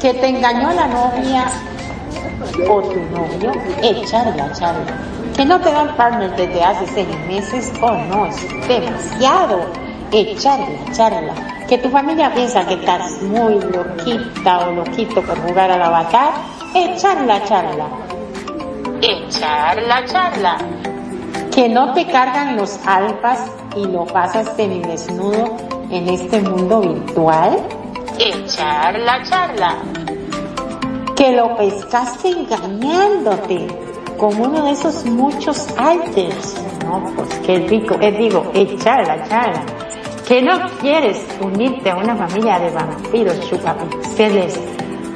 Que te engañó la novia o tu novio, echarla, charla. Que no te dan partner desde hace seis meses, oh no, es demasiado. Echarla, charla. Que tu familia piensa que estás muy loquita o loquito por jugar al avatar, echarla, charla. Echarla, charla. Que no te cargan los alfas y lo pasas desnudo en este mundo virtual, echar la charla. Que lo pescaste engañándote con uno de esos muchos alters. No, pues qué rico, es digo, echar la charla. Que no quieres unirte a una familia de vampiros chupapixeles.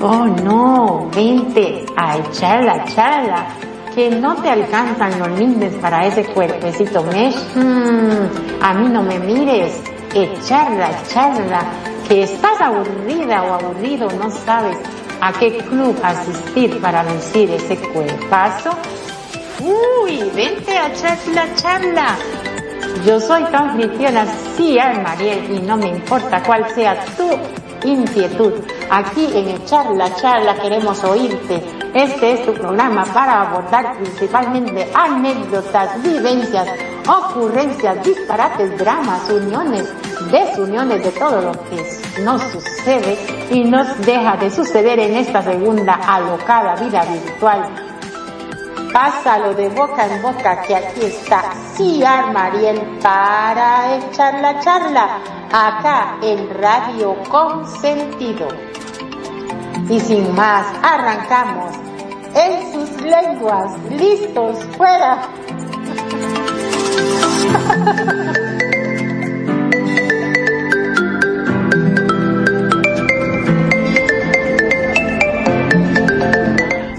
Oh no, vente a echar la charla que no te alcanzan los lindes para ese cuerpecito mesh. Mm, a mí no me mires, echarla, echarla, que estás aburrida o aburrido, no sabes a qué club asistir para lucir ese cuerpazo. Uy, vente a echar charla. Yo soy tu anfitriona, Mariel, y no me importa cuál sea tu inquietud. Aquí en Echar la Charla queremos oírte. Este es tu programa para abordar principalmente anécdotas, vivencias, ocurrencias, disparates, dramas, uniones, desuniones de todo lo que nos sucede y nos deja de suceder en esta segunda alocada vida virtual. Pásalo de boca en boca que aquí está Ciar Mariel para echar la charla acá en Radio Consentido. Y sin más, arrancamos en sus lenguas, listos, fuera.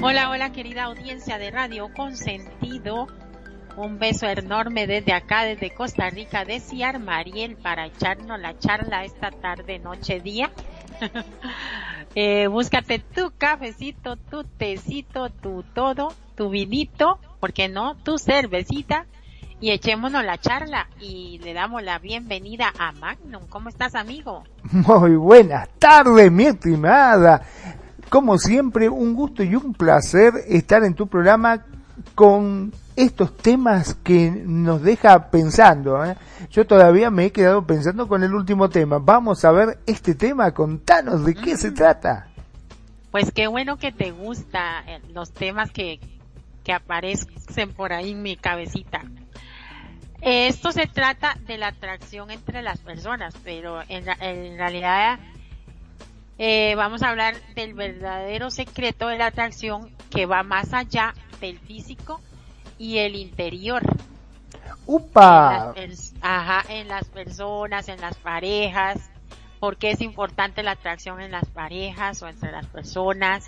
Hola, hola querida audiencia de Radio Consentido. Un beso enorme desde acá, desde Costa Rica, de Ciar Mariel, para echarnos la charla esta tarde, noche, día. eh, búscate tu cafecito, tu tecito, tu todo, tu vinito, porque no? Tu cervecita, y echémonos la charla y le damos la bienvenida a Magnum. ¿Cómo estás, amigo? Muy buenas tardes, mi estimada. Como siempre, un gusto y un placer estar en tu programa con estos temas que nos deja pensando. ¿eh? Yo todavía me he quedado pensando con el último tema. Vamos a ver este tema, contanos de qué se trata. Pues qué bueno que te gusta eh, los temas que, que aparecen por ahí en mi cabecita. Esto se trata de la atracción entre las personas, pero en, en realidad eh, vamos a hablar del verdadero secreto de la atracción que va más allá del físico y el interior. ¡Upa! En las, ajá, en las personas, en las parejas, porque es importante la atracción en las parejas o entre las personas.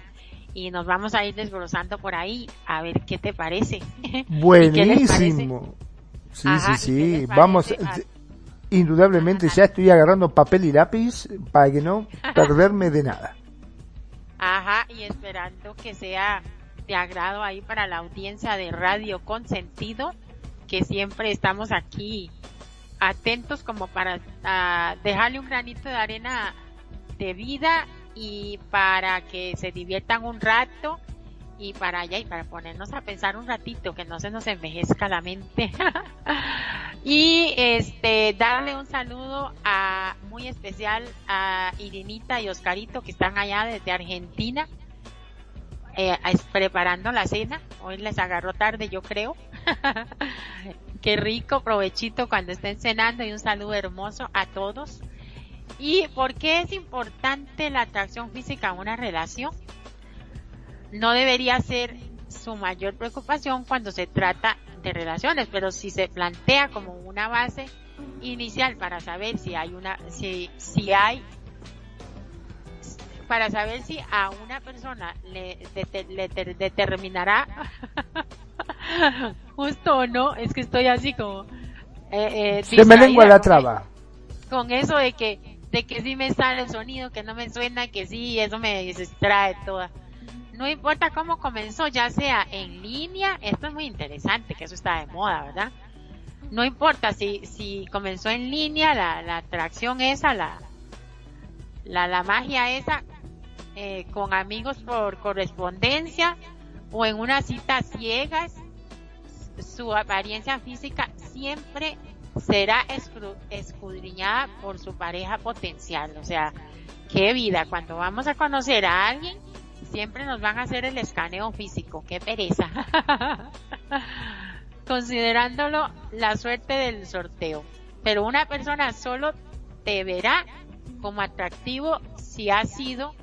Y nos vamos a ir desglosando por ahí a ver qué te parece. Buenísimo. Sí, sí, sí. Vamos, indudablemente ya estoy agarrando papel y lápiz para que no perderme de nada. Ajá, y esperando que sea de agrado ahí para la audiencia de Radio Consentido, que siempre estamos aquí atentos como para uh, dejarle un granito de arena de vida y para que se diviertan un rato y para allá y para ponernos a pensar un ratito que no se nos envejezca la mente y este darle un saludo a muy especial a Irinita y Oscarito que están allá desde Argentina eh, preparando la cena. Hoy les agarró tarde, yo creo. Qué rico provechito cuando estén cenando y un saludo hermoso a todos. ¿Y por qué es importante la atracción física en una relación? No debería ser su mayor preocupación cuando se trata de relaciones, pero si se plantea como una base inicial para saber si hay una, si, si hay para saber si a una persona le, le, determinará justo o no, es que estoy así como... Eh, eh, Se me lengua la traba. Con eso de que, de que sí me sale el sonido, que no me suena, que sí, eso me distrae toda. No importa cómo comenzó, ya sea en línea, esto es muy interesante, que eso está de moda, ¿verdad? No importa si, si comenzó en línea, la, la atracción esa, la, la, la magia esa, eh, con amigos por correspondencia o en unas citas ciegas, su apariencia física siempre será escudriñada por su pareja potencial. O sea, qué vida, cuando vamos a conocer a alguien, siempre nos van a hacer el escaneo físico, qué pereza. Considerándolo la suerte del sorteo. Pero una persona solo te verá como atractivo si has sido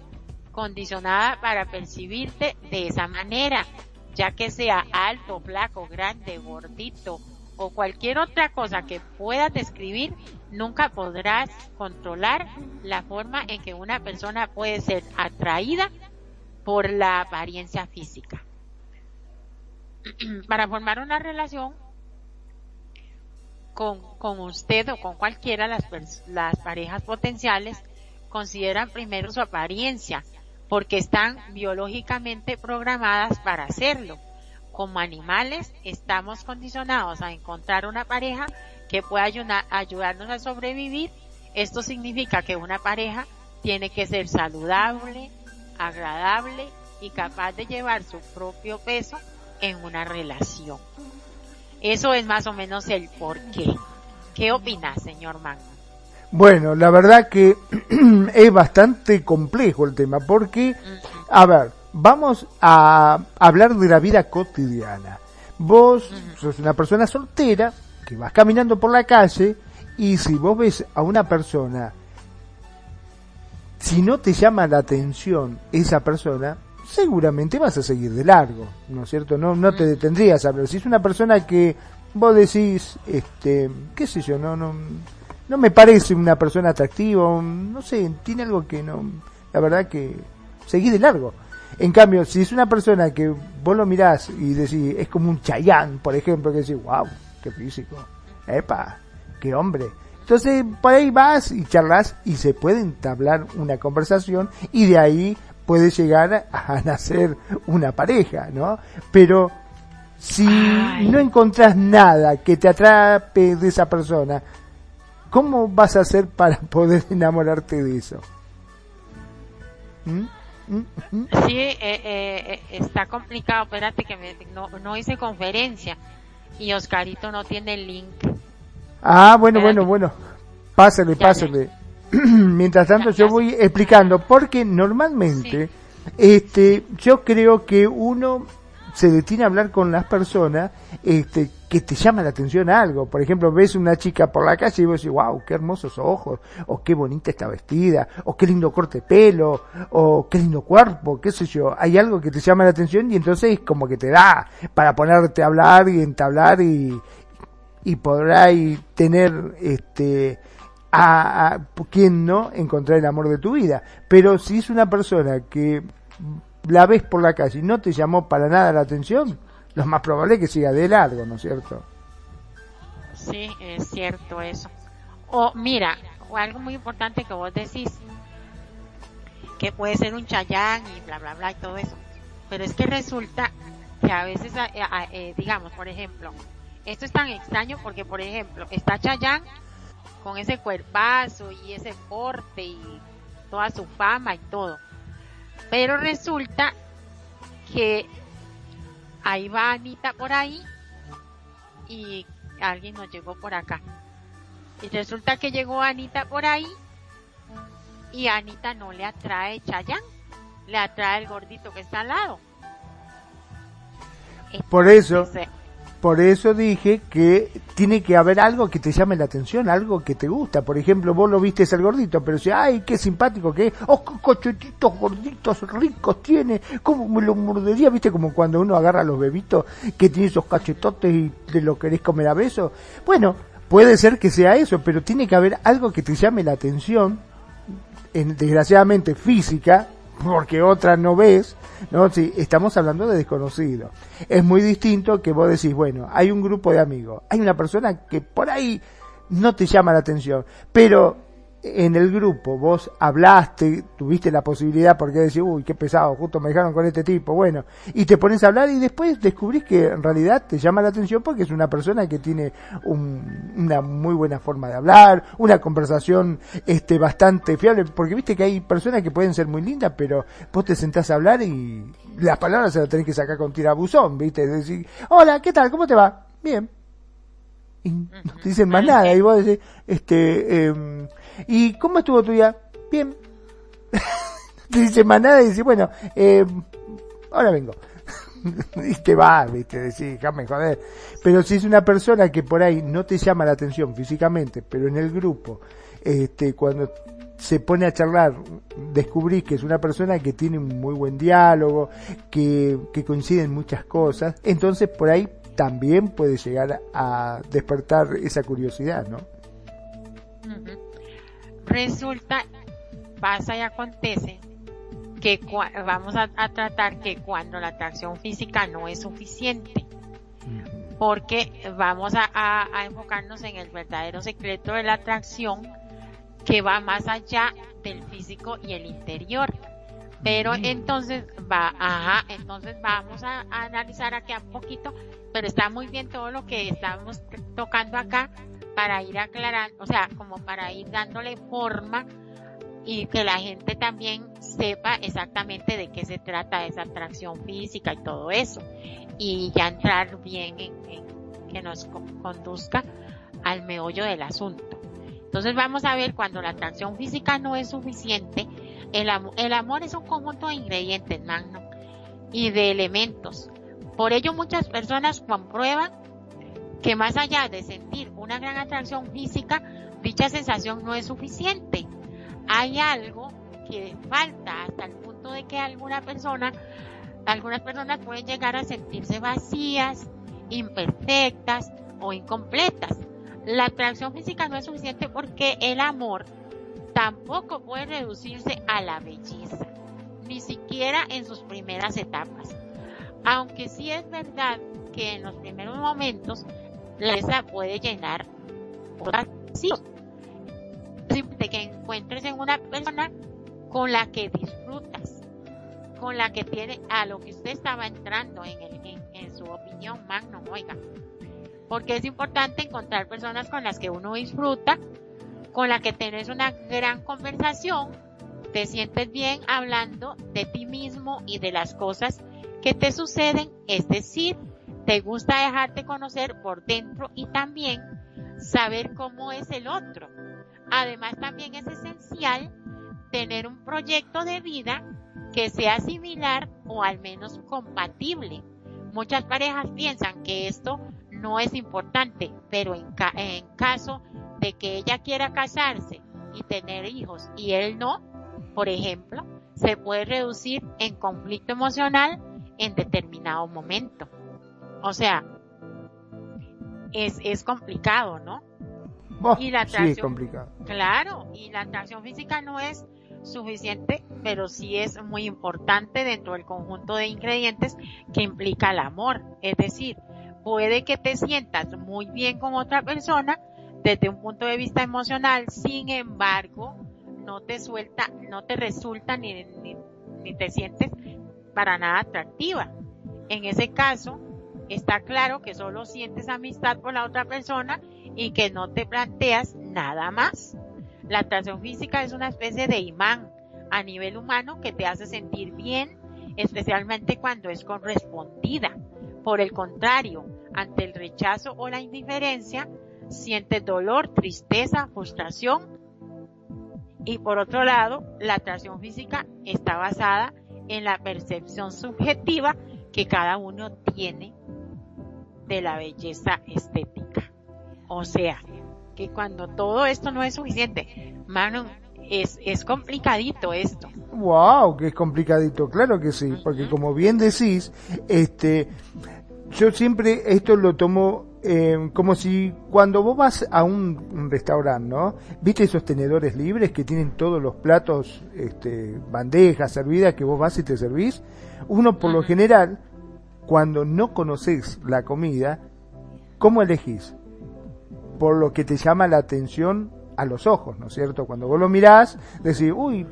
condicionada para percibirte de esa manera, ya que sea alto, flaco, grande, gordito o cualquier otra cosa que puedas describir, nunca podrás controlar la forma en que una persona puede ser atraída por la apariencia física. Para formar una relación con, con usted o con cualquiera las, las parejas potenciales, consideran primero su apariencia, porque están biológicamente programadas para hacerlo. Como animales estamos condicionados a encontrar una pareja que pueda ayudarnos a sobrevivir. Esto significa que una pareja tiene que ser saludable, agradable y capaz de llevar su propio peso en una relación. Eso es más o menos el por qué. ¿Qué opina, señor Mango? Bueno, la verdad que es bastante complejo el tema porque, a ver, vamos a hablar de la vida cotidiana. Vos sos una persona soltera que vas caminando por la calle y si vos ves a una persona, si no te llama la atención esa persona, seguramente vas a seguir de largo, ¿no es cierto? No, no te detendrías a ver. Si es una persona que vos decís, este, qué sé yo, no, no, no me parece una persona atractiva, no sé, tiene algo que no, la verdad que seguí de largo. En cambio, si es una persona que vos lo mirás y decís, es como un chayán, por ejemplo, que decís, wow, qué físico, epa, qué hombre. Entonces, por ahí vas y charlas y se puede entablar una conversación y de ahí puede llegar a nacer una pareja, ¿no? Pero si no encontrás nada que te atrape de esa persona, ¿cómo vas a hacer para poder enamorarte de eso? ¿Mm? ¿Mm? ¿Mm? Sí, eh, eh, está complicado. Espérate que no, no hice conferencia y Oscarito no tiene el link. Ah, bueno, bueno, bueno. Pásale, pásale. Mientras tanto yo voy explicando, porque normalmente, este, yo creo que uno se detiene a hablar con las personas este, que te llama la atención algo. Por ejemplo, ves una chica por la calle y vos decís, wow, qué hermosos ojos, o qué bonita está vestida, o qué lindo corte de pelo, o qué lindo cuerpo, qué sé yo. Hay algo que te llama la atención y entonces como que te da para ponerte a hablar y entablar y, y podrá tener este a, a quien no encontrar el amor de tu vida. Pero si es una persona que la ves por la calle y no te llamó para nada la atención, lo más probable es que siga de largo, ¿no es cierto? Sí, es cierto eso. O mira, o algo muy importante que vos decís, que puede ser un chayán y bla, bla, bla y todo eso. Pero es que resulta que a veces, eh, digamos, por ejemplo, esto es tan extraño porque, por ejemplo, está Chayán con ese cuerpazo y ese porte y toda su fama y todo. Pero resulta que ahí va Anita por ahí y alguien nos llegó por acá. Y resulta que llegó Anita por ahí y Anita no le atrae Chayán, le atrae el gordito que está al lado. Por eso, por eso dije que tiene que haber algo que te llame la atención, algo que te gusta. Por ejemplo, vos lo viste el gordito, pero si, ay, qué simpático que es, oh, cochetitos gorditos ricos tiene, cómo me lo mordería, viste, como cuando uno agarra a los bebitos que tiene esos cachetotes y te lo querés comer a besos. Bueno, puede ser que sea eso, pero tiene que haber algo que te llame la atención, en, desgraciadamente física, porque otra no ves, ¿no? Si estamos hablando de desconocido. Es muy distinto que vos decís, bueno, hay un grupo de amigos, hay una persona que por ahí no te llama la atención, pero en el grupo vos hablaste, tuviste la posibilidad porque decís, uy, qué pesado, justo me dejaron con este tipo, bueno, y te pones a hablar y después descubrís que en realidad te llama la atención porque es una persona que tiene una muy buena forma de hablar, una conversación este bastante fiable, porque viste que hay personas que pueden ser muy lindas, pero vos te sentás a hablar y las palabras se las tenés que sacar con tirabuzón, viste, decir, hola, ¿qué tal? ¿Cómo te va? Bien. Y no te dicen más nada, y vos decís, este, eh, ¿Y cómo estuvo tu día? Bien. dice más nada y dice, bueno, eh, ahora vengo. y te va, viste, decís, déjame joder. Pero si es una persona que por ahí no te llama la atención físicamente, pero en el grupo, este, cuando se pone a charlar, descubrís que es una persona que tiene un muy buen diálogo, que, que coinciden muchas cosas, entonces por ahí también puede llegar a despertar esa curiosidad, ¿no? Resulta, pasa y acontece que vamos a, tratar que cuando la atracción física no es suficiente, porque vamos a, enfocarnos en el verdadero secreto de la atracción que va más allá del físico y el interior. Pero entonces va, ajá, entonces vamos a, a, analizar aquí un poquito, pero está muy bien todo lo que estamos tocando acá, para ir aclarando, o sea, como para ir dándole forma y que la gente también sepa exactamente de qué se trata esa atracción física y todo eso. Y ya entrar bien en, que nos conduzca al meollo del asunto. Entonces vamos a ver cuando la atracción física no es suficiente, el, el amor es un conjunto de ingredientes, magno, y de elementos. Por ello muchas personas comprueban que más allá de sentir una gran atracción física, dicha sensación no es suficiente. Hay algo que falta hasta el punto de que alguna persona, algunas personas pueden llegar a sentirse vacías, imperfectas o incompletas. La atracción física no es suficiente porque el amor tampoco puede reducirse a la belleza, ni siquiera en sus primeras etapas. Aunque sí es verdad que en los primeros momentos la esa puede llenar vacíos. Simple que encuentres en una persona con la que disfrutas, con la que tiene a lo que usted estaba entrando en, el, en, su opinión, Magno, oiga. Porque es importante encontrar personas con las que uno disfruta, con la que tienes una gran conversación, te sientes bien hablando de ti mismo y de las cosas que te suceden, es decir, te gusta dejarte conocer por dentro y también saber cómo es el otro. Además también es esencial tener un proyecto de vida que sea similar o al menos compatible. Muchas parejas piensan que esto no es importante, pero en, en caso de que ella quiera casarse y tener hijos y él no, por ejemplo, se puede reducir en conflicto emocional en determinado momento. O sea, es, es complicado, ¿no? y la atracción, sí, es complicado. Claro, y la atracción física no es suficiente, pero sí es muy importante dentro del conjunto de ingredientes que implica el amor. Es decir, puede que te sientas muy bien con otra persona desde un punto de vista emocional, sin embargo, no te suelta, no te resulta ni, ni, ni te sientes para nada atractiva. En ese caso, está claro que solo sientes amistad por la otra persona y que no te planteas nada más. La atracción física es una especie de imán a nivel humano que te hace sentir bien, especialmente cuando es correspondida. Por el contrario, ante el rechazo o la indiferencia, sientes dolor, tristeza, frustración. Y por otro lado, la atracción física está basada en la percepción subjetiva que cada uno tiene de la belleza estética. O sea, que cuando todo esto no es suficiente, mano, es, es complicadito esto. Wow, que es complicadito, claro que sí, porque como bien decís, este, yo siempre esto lo tomo eh, como si cuando vos vas a un, restaurante, ¿no? ¿Viste esos tenedores libres que tienen todos los platos, este, bandejas servidas que vos vas y te servís? Uno por lo general cuando no conoces la comida, ¿cómo elegís? ¿Por lo que te llama la atención a los ojos, ¿no es cierto? Cuando vos lo mirás, decís, uy,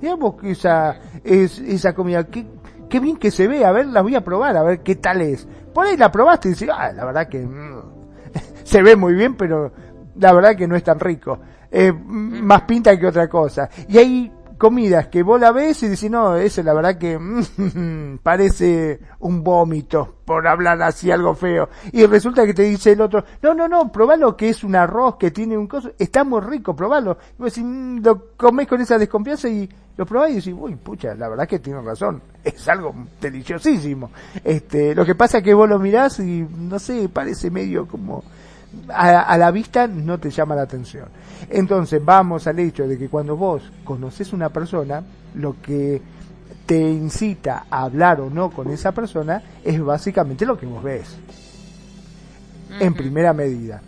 digamos que esa, es, esa comida, qué, qué bien que se ve, a ver, la voy a probar, a ver qué tal es. Por ahí la probaste y decís, ah, la verdad que mm, se ve muy bien, pero la verdad que no es tan rico. Más pinta que otra cosa. Y hay comidas que vos la ves y decís, no, ese la verdad que mm, parece un vómito, por hablar así algo feo. Y resulta que te dice el otro, no, no, no, probalo que es un arroz que tiene un coso, está muy rico, probalo. Y vos decís, mm, lo comés con esa desconfianza y lo probás y decís, uy, pucha, la verdad que tiene razón, es algo deliciosísimo. Este, lo que pasa es que vos lo mirás y, no sé, parece medio como, a, la vista no te llama la atención. Entonces vamos al hecho de que cuando vos conoces una persona, lo que te incita a hablar o no con esa persona es básicamente lo que vos ves. En primera medida.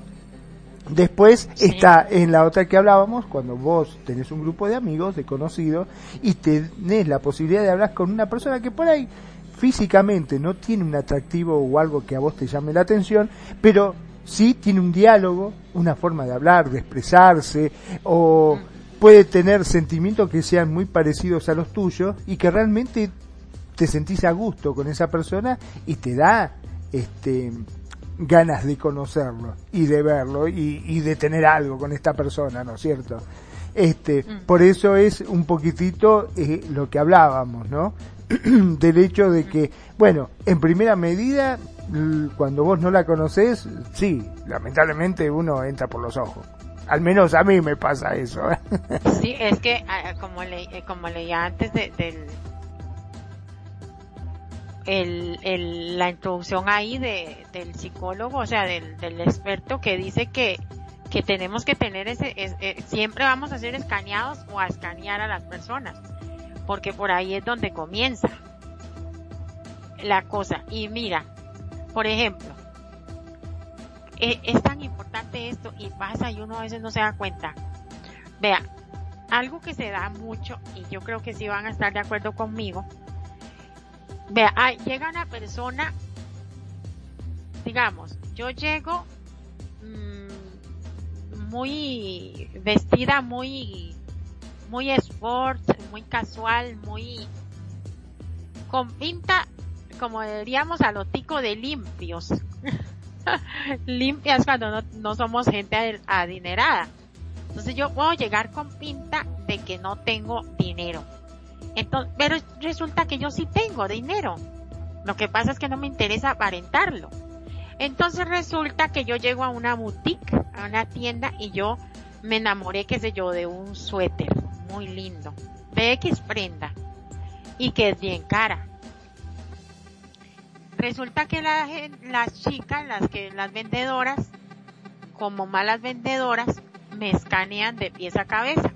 Después está en la otra que hablábamos, cuando vos tenés un grupo de amigos, de conocidos, y tenés la posibilidad de hablar con una persona que por ahí físicamente no tiene un atractivo o algo que a vos te llame la atención, pero sí tiene un diálogo, una forma de hablar, de expresarse, o puede tener sentimientos que sean muy parecidos a los tuyos y que realmente te sentís a gusto con esa persona y te da este ganas de conocerlo y de verlo y, de tener algo con esta persona, ¿no es cierto? Este, mm. por eso es un poquitito eh, lo que hablábamos, ¿no? Del hecho de que, bueno, en primera medida cuando vos no la conoces, sí, lamentablemente uno entra por los ojos. Al menos a mí me pasa eso. Sí, es que ah, como, le, eh, como leía antes de, del el, la introducción ahí de, del psicólogo, o sea, del, experto que dice que, que tenemos que tener ese, eh, siempre vamos a ser escaneados o a escanear a las personas, porque por ahí es donde comienza la cosa. Y mira, por ejemplo, eh, es tan importante esto y pasa y uno a veces no se da cuenta. Vea, algo que se da mucho y yo creo que sí van a estar de acuerdo conmigo. Vea, llega una persona, digamos, yo llego mm, muy vestida, muy, muy sport, muy casual, muy con pinta como diríamos a lo tico de limpios. Limpias cuando no, somos gente adinerada. Entonces yo puedo llegar con pinta de que no tengo dinero. Entonces, pero resulta que yo sí tengo dinero. Lo que pasa es que no me interesa aparentarlo. Entonces resulta que yo llego a una boutique, a una tienda y yo me enamoré, qué sé yo, de un suéter muy lindo, de X prenda y que es bien cara. Resulta que las chicas, las que las vendedoras, como malas vendedoras, me escanean de pies a cabeza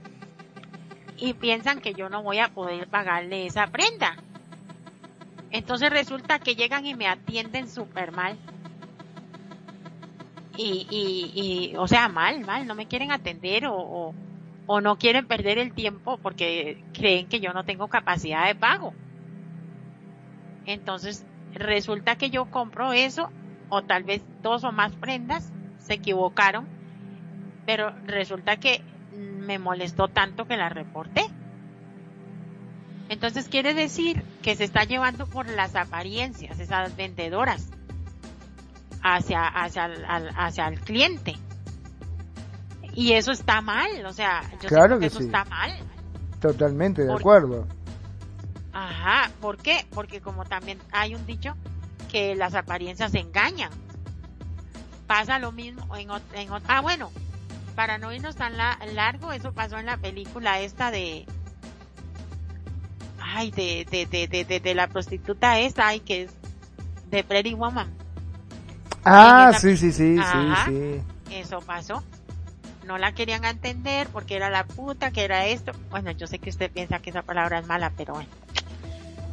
y piensan que yo no voy a poder pagarle esa prenda. Entonces resulta que llegan y me atienden súper mal. Y, y, y, o sea, mal, mal, no me quieren atender o, o, no quieren perder el tiempo porque creen que yo no tengo capacidad de pago. Entonces resulta que yo compro eso o tal vez dos o más prendas, se equivocaron, pero resulta que me molestó tanto que la reporté. Entonces quiere decir que se está llevando por las apariencias esas vendedoras hacia, hacia, el, hacia el cliente. Y eso está mal, o sea, yo claro que, eso está mal. Totalmente de acuerdo. Ajá, ¿por qué? Porque como también hay un dicho que las apariencias engañan. Pasa lo mismo en, en ah bueno, para no irnos tan largo, eso pasó en la película esta de ay, de, de, de, de, de la prostituta esta, ay, que es de Pretty Woman. Ah, sí, sí, sí, sí, sí. Eso pasó. No la querían entender porque era la puta, que era esto. Bueno, yo sé que usted piensa que esa palabra es mala, pero bueno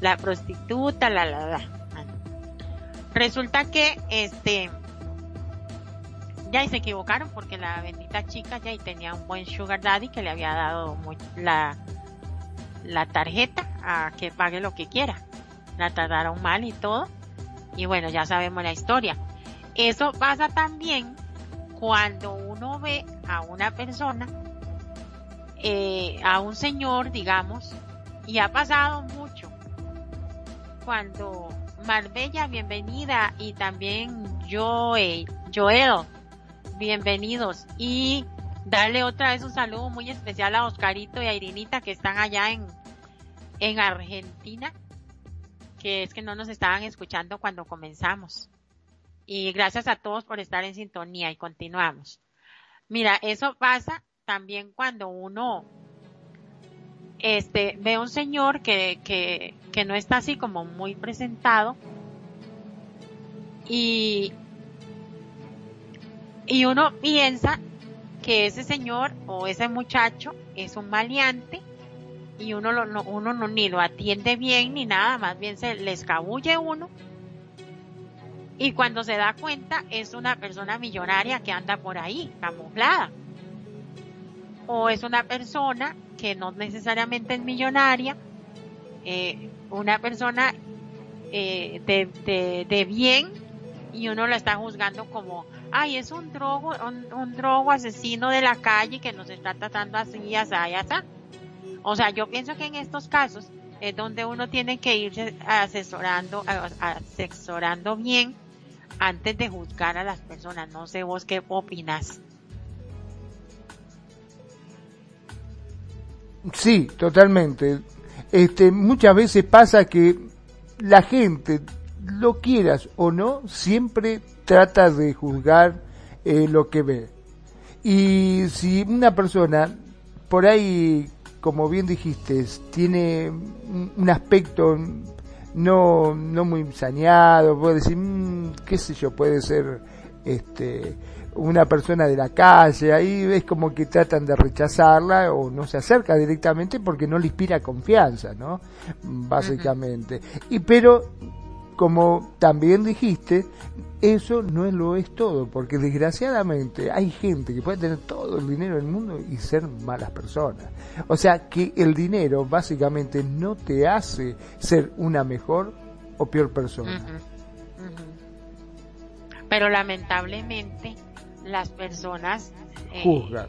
la prostituta, la, la, la. Resulta que, este, ya y se equivocaron porque la bendita chica ya y tenía un buen sugar daddy que le había dado la, la tarjeta a que pague lo que quiera. La trataron mal y todo. Y bueno, ya sabemos la historia. Eso pasa también cuando uno ve a una persona eh, a un señor, digamos, y ha pasado mucho. Cuando Marbella, bienvenida, y también Joel, Joel, bienvenidos. Y darle otra vez un saludo muy especial a Oscarito y a Irinita que están allá en, en Argentina, que es que no nos estaban escuchando cuando comenzamos. Y gracias a todos por estar en sintonía y continuamos. Mira, eso pasa también cuando uno este ve a un señor que, que, no está así como muy presentado y y uno piensa que ese señor o ese muchacho es un maleante y uno lo, no, uno no, ni lo atiende bien ni nada, más bien se le escabulle uno. Y cuando se da cuenta es una persona millonaria que anda por ahí, camuflada. O es una persona que no necesariamente es millonaria, eh, una persona eh, de, de, bien y uno la está juzgando como, ay, es un drogo, un, un drogo asesino de la calle que nos está tratando así, así, así. O sea, yo pienso que en estos casos es donde uno tiene que irse asesorando, asesorando bien antes de juzgar a las personas. No sé vos qué opinas. Sí, totalmente. Este, muchas veces pasa que la gente, lo quieras o no, siempre trata de juzgar eh, lo que ve. Y si una persona por ahí como bien dijiste, tiene un aspecto no, no muy saneado, puede decir, qué sé yo, puede ser este una persona de la calle, ahí ves como que tratan de rechazarla o no se acerca directamente porque no le inspira confianza, ¿no? Básicamente. Y pero como también dijiste, eso no lo es todo, porque desgraciadamente hay gente que puede tener todo el dinero del mundo y ser malas personas. O sea que el dinero básicamente no te hace ser una mejor o peor persona. Pero lamentablemente las personas eh, juzgan.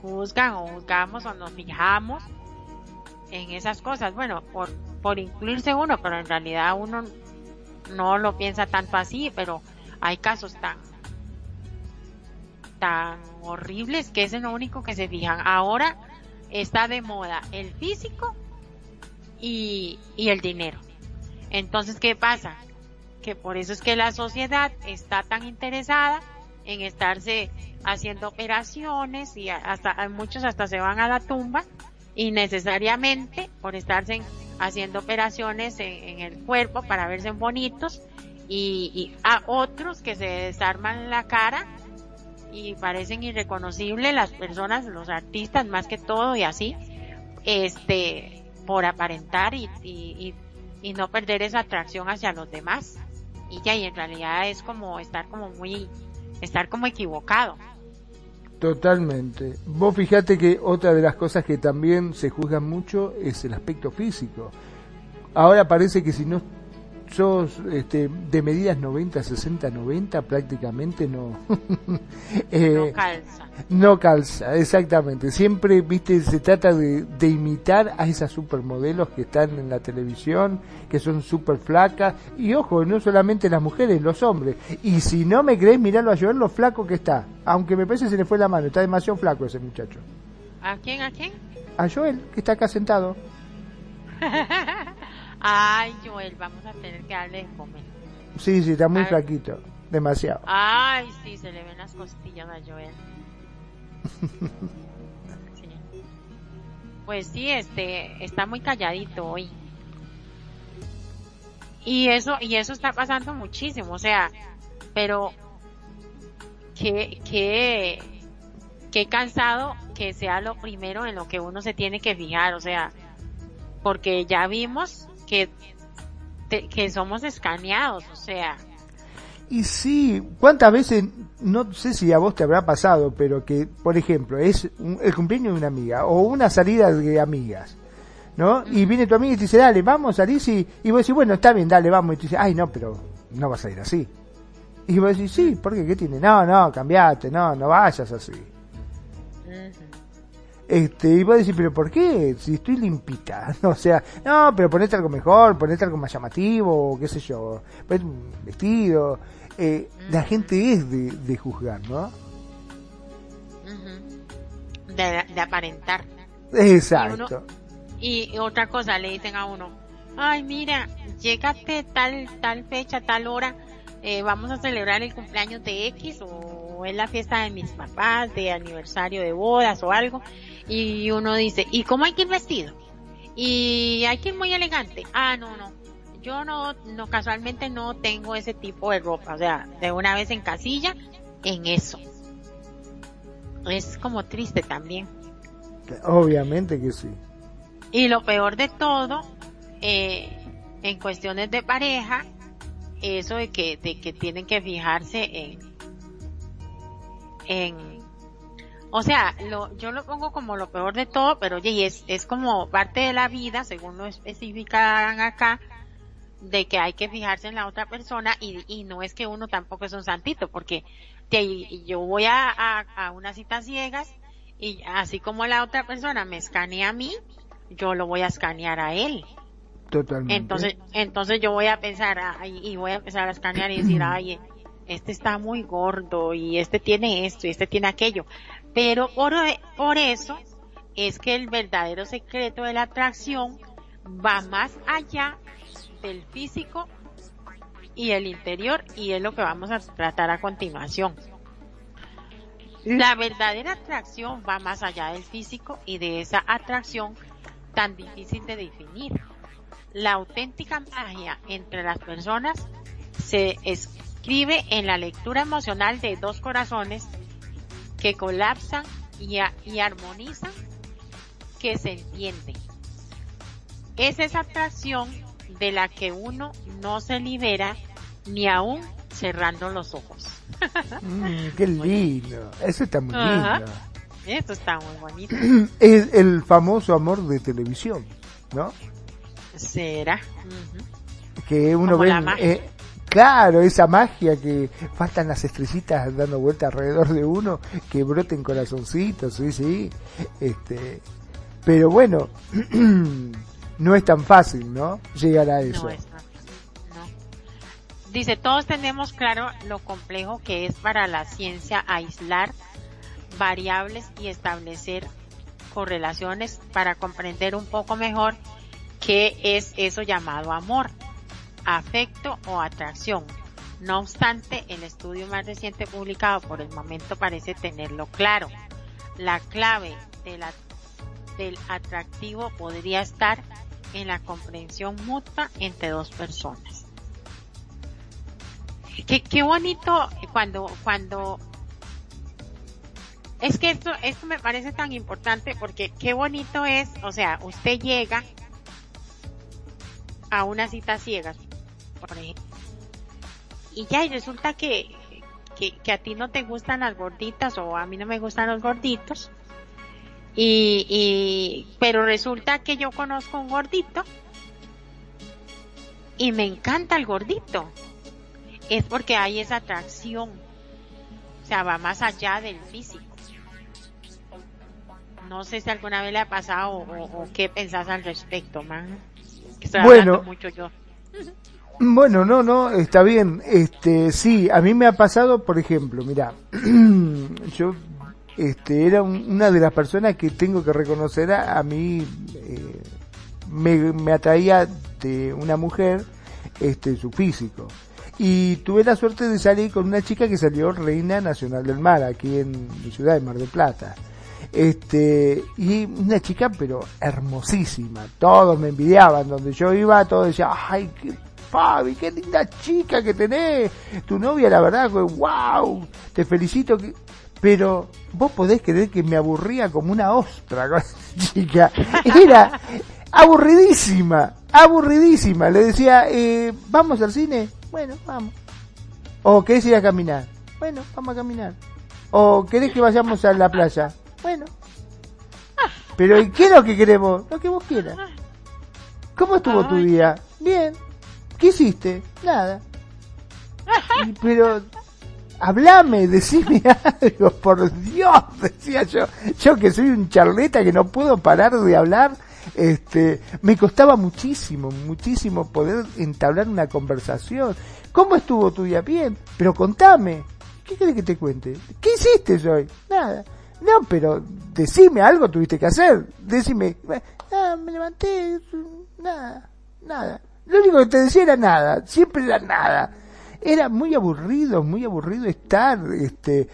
Juzgan o juzgamos o nos fijamos en esas cosas. Bueno, por por incluirse uno, pero en realidad uno no lo piensa tanto así, pero hay casos tan tan horribles que es lo único que se fijan. Ahora está de moda el físico y, y el dinero. Entonces, ¿qué pasa? Que por eso es que la sociedad está tan interesada en estarse haciendo operaciones y hasta muchos hasta se van a la tumba y necesariamente por estarse haciendo operaciones en, el cuerpo para verse bonitos y, a otros que se desarman la cara y parecen irreconocibles las personas, los artistas más que todo y así, este, por aparentar y, y, y no perder esa atracción hacia los demás. Y ya, y en realidad es como estar como muy, estar como equivocado. Totalmente. Vos fijate que otra de las cosas que también se juzgan mucho es el aspecto físico. Ahora parece que si no sos este, de medidas 90, 60, 90, prácticamente no. eh, no calza. No calza, exactamente. Siempre, viste, se trata de, de, imitar a esas supermodelos que están en la televisión, que son súper flacas. Y ojo, no solamente las mujeres, los hombres. Y si no me crees, miralo a Joel lo flaco que está. Aunque me parece que se le fue la mano, está demasiado flaco ese muchacho. ¿A quién, a quién? A Joel, que está acá sentado. Ay, Joel, vamos a tener que darle de comer. Sí, sí, está muy flaquito. Demasiado. Ay, sí, se le ven las costillas a Joel. sí. Pues sí, este, está muy calladito hoy. Y eso, y eso está pasando muchísimo, o sea, pero qué, qué, qué cansado que sea lo primero en lo que uno se tiene que fijar, o sea, porque ya vimos que, que somos escaneados, o sea. Y sí, ¿cuántas veces, no sé si a vos te habrá pasado, pero que, por ejemplo, es el cumpleaños de una amiga o una salida de amigas, ¿no? Y viene tu amiga y te dice, dale, vamos, salís y, y vos decís, bueno, está bien, dale, vamos. Y tú dices, ay, no, pero no vas a ir así. Y vos decís, sí, porque ¿qué tiene? No, no, cambiate, no, no vayas así. Este, y vos decís, pero ¿por qué? Si estoy limpita. O sea, no, pero ponete algo mejor, ponete algo más llamativo, qué sé yo, ponete un vestido. Eh, la gente es de, de juzgar, ¿no? de, de, aparentar. Exacto. Y, otra cosa, le dicen a uno, ay, mira, llégate tal, tal fecha, tal hora, eh, vamos a celebrar el cumpleaños de X o es la fiesta de mis papás, de aniversario de bodas o algo. Y uno dice, ¿y cómo hay que ir vestido? Y hay que ir muy elegante. Ah, no, no. Yo no, no, casualmente no tengo ese tipo de ropa. O sea, de una vez en casilla, en eso. Es como triste también. Obviamente que sí. Y lo peor de todo, eh, en cuestiones de pareja, eso de que, de que tienen que fijarse en, en, o sea, lo, yo lo pongo como lo peor de todo, pero oye, es, es como parte de la vida, según lo especifican acá, de que hay que fijarse en la otra persona y, y no es que uno tampoco es un santito, porque yo voy a, a, a unas citas ciegas y así como la otra persona me escanea a mí, yo lo voy a escanear a él. Totalmente. Entonces, entonces yo voy a pensar y voy a empezar a escanear y decir, ay, este está muy gordo y este tiene esto y este tiene aquello. Pero por, eso es que el verdadero secreto de la atracción va más allá del físico y el interior y es lo que vamos a tratar a continuación. La verdadera atracción va más allá del físico y de esa atracción tan difícil de definir. La auténtica magia entre las personas se escribe en la lectura emocional de dos corazones que colapsan y, y armonizan, que se entienden. Es esa atracción de la que uno no se libera ni aún cerrando los ojos. Mm, qué lindo. Eso está muy lindo. Eso está muy bonito. Es el famoso amor de televisión, ¿no? Será. Que uno ve. Eh, claro, esa magia que faltan las estrellitas dando vuelta alrededor de uno, que broten corazoncitos, sí, sí. Este, pero bueno, no es tan fácil, ¿no? Llegar a eso. Dice, todos tenemos claro lo complejo que es para la ciencia aislar variables y establecer correlaciones para comprender un poco mejor qué es eso llamado amor, afecto o atracción. No obstante, el estudio más reciente publicado por el momento parece tenerlo claro. La clave de la, del atractivo podría estar en la comprensión mutua entre dos personas. Qué, qué bonito cuando, cuando es que esto, esto me parece tan importante porque qué bonito es, o sea, usted llega a una cita ciegas, por ejemplo, y ya, y resulta que, que, que, a ti no te gustan las gorditas o a mí no me gustan los gorditos, y, y, pero resulta que yo conozco un gordito y me encanta el gordito. Es porque hay esa atracción. O sea, va más allá del físico. No sé si alguna vez le ha pasado o, qué pensás al respecto, man. bueno, mucho yo. Bueno, no, no, está bien. Este, sí, a mí me ha pasado, por ejemplo, mira, yo este, era una de las personas que tengo que reconocer a, mí eh, me, me, atraía de una mujer este su físico. Y tuve la suerte de salir con una chica que salió reina nacional del mar aquí en mi ciudad de Mar del Plata. Este y una chica pero hermosísima. Todos me envidiaban donde yo iba todos decían ay qué Fabi, qué linda chica que tenés, tu novia la verdad, wow, te felicito, pero vos podés creer que me aburría como una ostra con esa chica. Era aburridísima, aburridísima. Le decía, eh, ¿vamos al cine? Bueno, vamos. ¿O querés ir a caminar? Bueno, vamos a caminar. ¿O querés que vayamos a la playa? Bueno. Pero ¿qué es lo que queremos? Lo que vos quieras. ¿Cómo estuvo tu día? Bien. ¿Qué hiciste? Nada. pero hablame, decime algo, por Dios, decía yo, yo que soy un charleta que no puedo parar de hablar, este, me costaba muchísimo, muchísimo poder entablar una conversación. ¿Cómo estuvo tu día? Bien, pero contame, ¿qué querés que te cuente? ¿Qué hiciste hoy? Nada. No, pero decime algo tuviste que hacer. Decime, ah, me levanté, nada, nada. Lo único que te decía era nada, siempre era nada. Era muy aburrido, muy aburrido estar, este,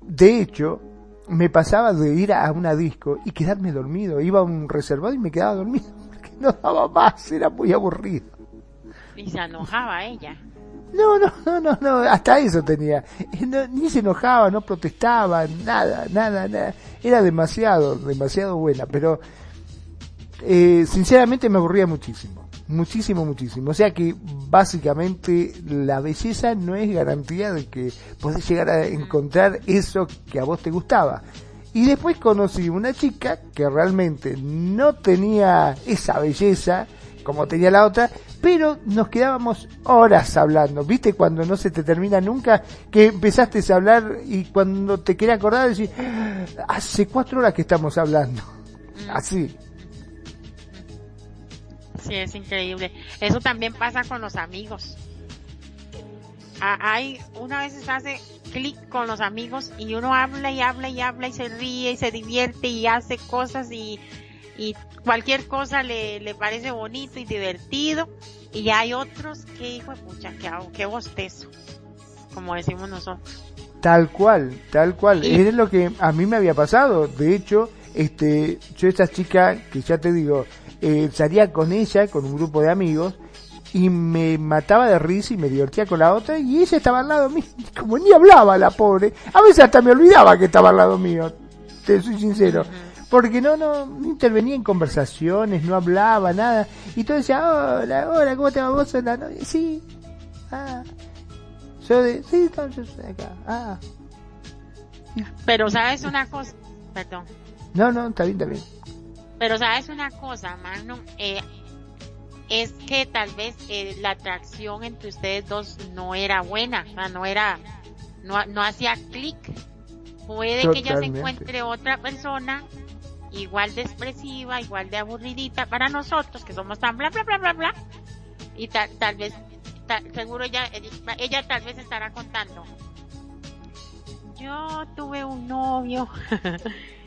de hecho, me pasaba de ir a una disco y quedarme dormido. Iba a un reservado y me quedaba dormido porque no daba más, era muy aburrido. Y se enojaba ella. No, no, no, no, no, hasta eso tenía. ni se enojaba, no protestaba, nada, nada, nada. Era demasiado, demasiado buena, pero eh, sinceramente me aburría muchísimo. Muchísimo, muchísimo. O sea que básicamente la belleza no es garantía de que podés llegar a encontrar eso que a vos te gustaba. Y después conocí una chica que realmente no tenía esa belleza como tenía la otra, pero nos quedábamos horas hablando. ¿Viste cuando no se te termina nunca? Que empezaste a hablar y cuando te quería acordar decís, ah, hace cuatro horas que estamos hablando. Mm. Así. Sí, es increíble. Eso también pasa con los amigos. Ah, hay, una vez se hace clic con los amigos y uno habla y habla y habla y se ríe y se divierte y hace cosas y, y cualquier cosa le, le parece bonito y divertido. Y hay otros que, hijo de pucha, que qué bostezo, como decimos nosotros. Tal cual, tal cual. Es lo que a mí me había pasado. De hecho, este, yo esta chica, que ya te digo, eh, salía con ella, con un grupo de amigos, y me mataba de risa y me divertía con la otra, y ella estaba al lado mío, como ni hablaba la pobre. A veces hasta me olvidaba que estaba al lado mío, te soy sincero. Porque no, no, intervenía en conversaciones, no hablaba, nada. Y todo decía, hola, hola, ¿cómo te va vos? La novia? Sí, ah. Yo de, sí, entonces acá, ah. Pero sabes una cosa, perdón. No, no, está bien, está bien. Pero sabes una cosa, mano, eh, es que tal vez eh, la atracción entre ustedes dos no era buena, o sea, no era, no, no hacía clic. Puede que ella se encuentre otra persona igual de expresiva, igual de aburridita para nosotros que somos tan bla bla bla bla bla y tal, tal vez, seguro ella, ella tal vez estará contando. Yo tuve un novio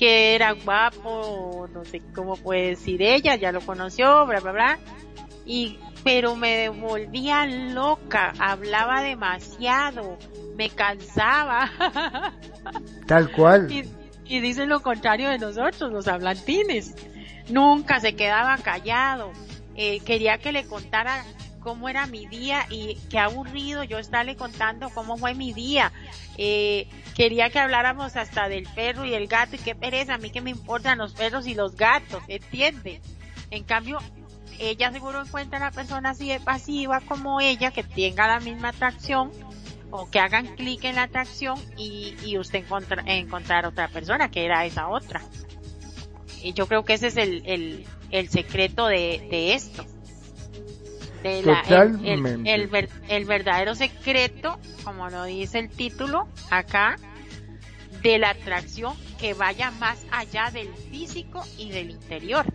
que era guapo, no sé cómo puede decir ella, ya lo conoció, bla, bla, bla. Y, pero me volvía loca, hablaba demasiado, me cansaba. Tal cual. Y, y dicen lo contrario de nosotros, los hablantines. Nunca se quedaba callado. Eh, quería que le contara cómo era mi día y qué aburrido yo estarle contando cómo fue mi día. Eh, quería que habláramos hasta del perro y el gato y qué pereza, a mí que me importan los perros y los gatos, ¿entiende? En cambio, ella seguro encuentra una persona así de pasiva como ella que tenga la misma atracción o que hagan clic en la atracción y, y usted encontra, encontrar otra persona que era esa otra. Y yo creo que ese es el, el, el secreto de, de esto el, el, verdadero secreto, como lo dice el título acá, de la atracción que vaya más allá del físico y del interior.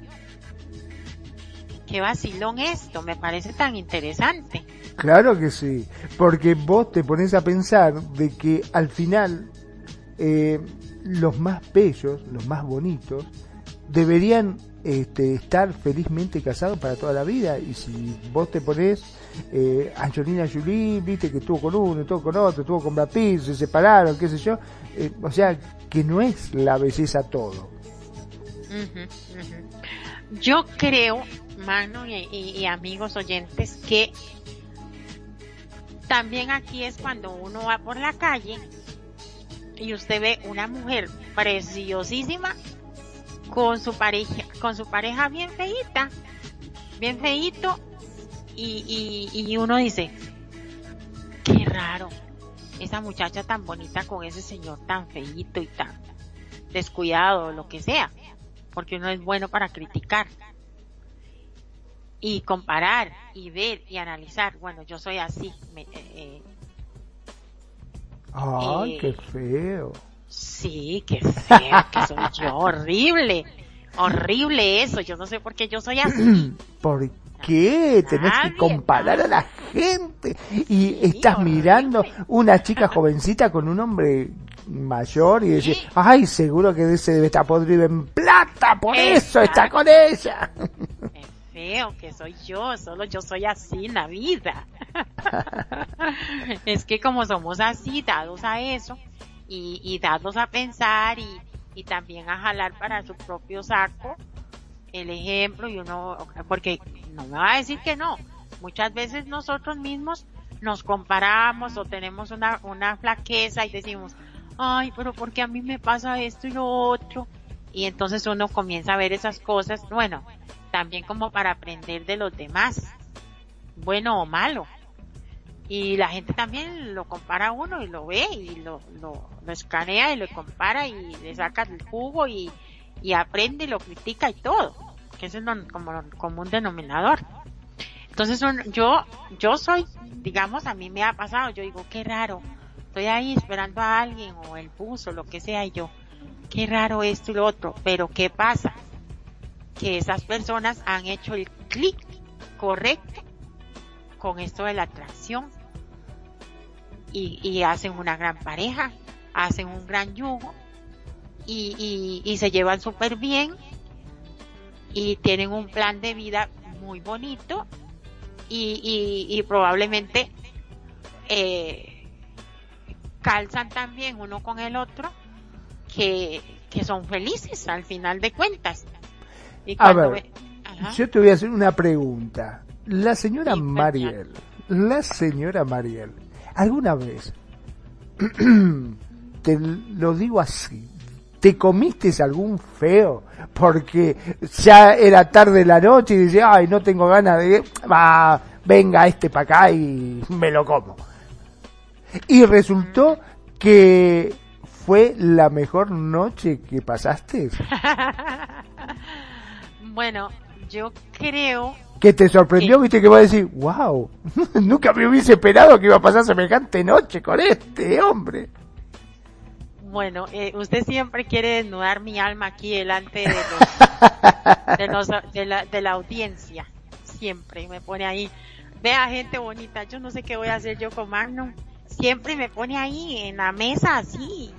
Qué vacilón esto, me parece tan interesante. Claro que sí, porque vos te pones a pensar de que al final eh, los más bellos, los más bonitos, deberían este, estar felizmente casado para toda la vida. Y si vos te pones eh, Angelina Jolie, viste que estuvo con uno, estuvo con otro, estuvo con Brad se separaron, qué sé yo. Eh, o sea, que no es la belleza todo. Yo creo, mano y, amigos oyentes, que también aquí es cuando uno va por la calle y usted ve una mujer preciosísima con su pareja, con su pareja bien feita, bien feito, y, y, y uno dice, qué raro, esa muchacha tan bonita con ese señor tan feito y tan descuidado, lo que sea, porque uno es bueno para criticar y comparar y ver y analizar. Bueno, yo soy así. Me, eh, eh Ay, qué feo. Sí, qué feo que soy yo, horrible. Horrible eso, yo no sé por qué yo soy así. ¿Por qué? Tenés que comparar a la gente y estás mirando una chica jovencita con un hombre mayor y decís, ay, seguro que se debe estar podrido en plata, por eso está con ella. Es feo que soy yo, solo yo soy así en la vida. es que como somos así, dados a eso, y, y dados a pensar y, y también a jalar para su propio saco el ejemplo y uno, porque no me va a decir que no, muchas veces nosotros mismos nos comparamos o tenemos una, una flaqueza y decimos, ay, pero porque a mí me pasa esto y lo otro, y entonces uno comienza a ver esas cosas, bueno, también como para aprender de los demás, bueno o malo. Y la gente también lo compara uno y lo ve y lo, lo, lo escanea y lo compara y le saca el jugo y, y aprende y lo critica y todo, que es como un denominador. Entonces yo, yo soy, digamos, a mí me ha pasado, yo digo, qué raro, estoy ahí esperando a alguien o el bus o lo que sea y yo, qué raro esto y lo otro, pero ¿qué pasa? Que esas personas han hecho el clic correcto con esto de la atracción y, y hacen una gran pareja, hacen un gran yugo y, y, y se llevan súper bien y tienen un plan de vida muy bonito y, y, probablemente eh, calzan también uno con el otro que, que son felices al final de cuentas. Y a ver, yo te voy a hacer una pregunta. La señora Mariel, la señora Mariel, ¿alguna vez, te lo digo así, te comiste algún feo porque ya era tarde de la noche y dices, ay, no tengo ganas de, va, venga este para acá y me lo como. Y resultó que fue la mejor noche que pasaste. bueno, yo creo que te sorprendió, viste que va a decir, wow, nunca me hubiese esperado que iba a pasar semejante noche con este hombre. Bueno, eh, usted siempre quiere desnudar mi alma aquí delante de, los, de, la, de la audiencia. Siempre me pone ahí. Vea gente bonita, yo no sé qué voy a hacer yo con Magnum. Siempre me pone ahí en la mesa así.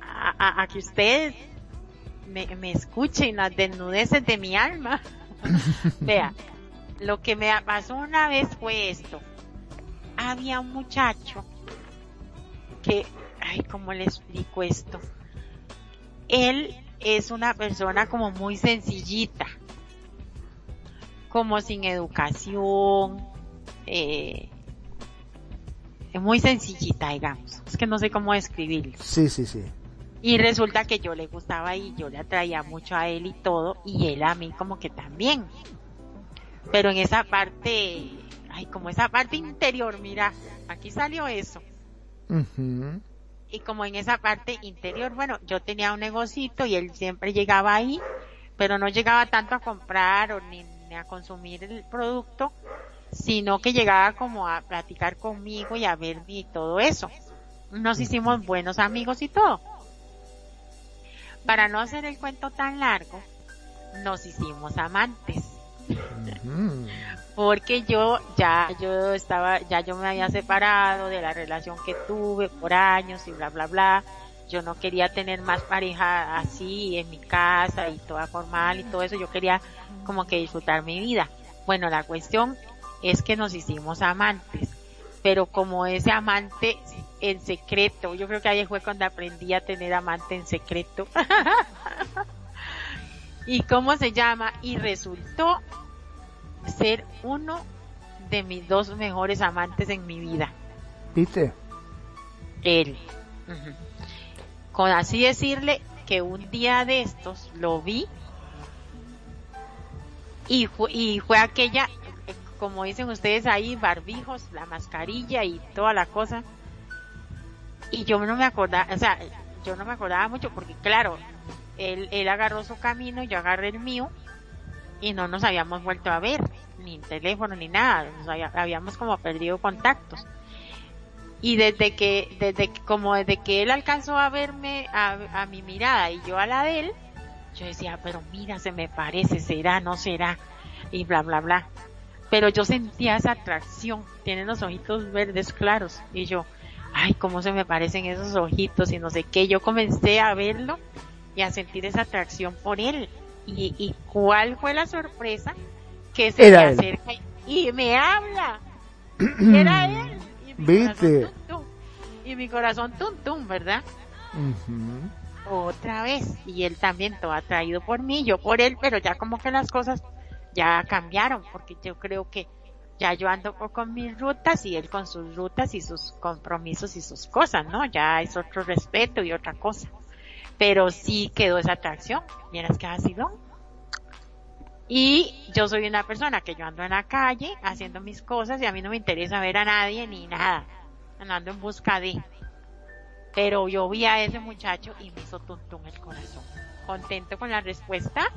A, a, que usted me, me escuchen las desnudeces de mi alma. Vea, lo que me pasó una vez fue esto. Había un muchacho que, ay, ¿cómo le explico esto? Él es una persona como muy sencillita, como sin educación, eh, muy sencillita, digamos. Es que no sé cómo describirlo. Sí, sí, sí. Y resulta que yo le gustaba y yo le atraía mucho a él y todo, y él a mí como que también pero en esa parte, ay, como esa parte interior, mira, aquí salió eso. Y como en esa parte interior, bueno, yo tenía un negocito y él siempre llegaba ahí, pero no llegaba tanto a comprar o ni, a consumir el producto, sino que llegaba como a platicar conmigo y a verme y todo eso. Nos hicimos buenos amigos y todo. Para no hacer el cuento tan largo, nos hicimos amantes. Porque yo ya, yo estaba, ya yo me había separado de la relación que tuve por años y bla, bla, bla. Yo no quería tener más pareja así en mi casa y toda formal y todo eso. Yo quería como que disfrutar mi vida. Bueno, la cuestión es que nos hicimos amantes. Pero como ese amante en secreto, yo creo que ahí fue cuando aprendí a tener amante en secreto. ¿Y cómo se llama? Y resultó ser uno de mis dos mejores amantes en mi vida. ¿Viste? Él. Con así decirle que un día de estos lo vi y fue, y fue aquella, como dicen ustedes ahí, barbijos, la mascarilla y toda la cosa. Y yo no me acordaba, o sea, yo no me acordaba mucho porque claro, él, él agarró su camino, yo agarré el mío y no nos habíamos vuelto a ver, ni teléfono ni nada, nos habíamos como perdido contactos. Y desde que, desde como desde que él alcanzó a verme, a, a mi mirada y yo a la de él, yo decía, pero mira, se me parece, será, no será, y bla, bla, bla. Pero yo sentía esa atracción, tiene los ojitos verdes claros, y yo, ay, cómo se me parecen esos ojitos y no sé qué. Yo comencé a verlo y a sentir esa atracción por él. Y, y cuál fue la sorpresa que se me acerca y, me habla. Era él. Y mi ¿Viste? Corazón, tum, tum, y mi corazón tum tum, ¿verdad? Otra vez. Y él también todo atraído por mí, yo por él, pero ya como que las cosas ya cambiaron, porque yo creo que ya yo ando con mis rutas y él con sus rutas y sus compromisos y sus cosas, ¿no? Ya es otro respeto y otra cosa. Pero sí quedó esa atracción. Miras que ha sido. Y yo soy una persona que yo ando en la calle haciendo mis cosas y a mí no me interesa ver a nadie ni nada. Andando en busca de. Pero yo vi a ese muchacho y me hizo tuntún el corazón. Contento con la respuesta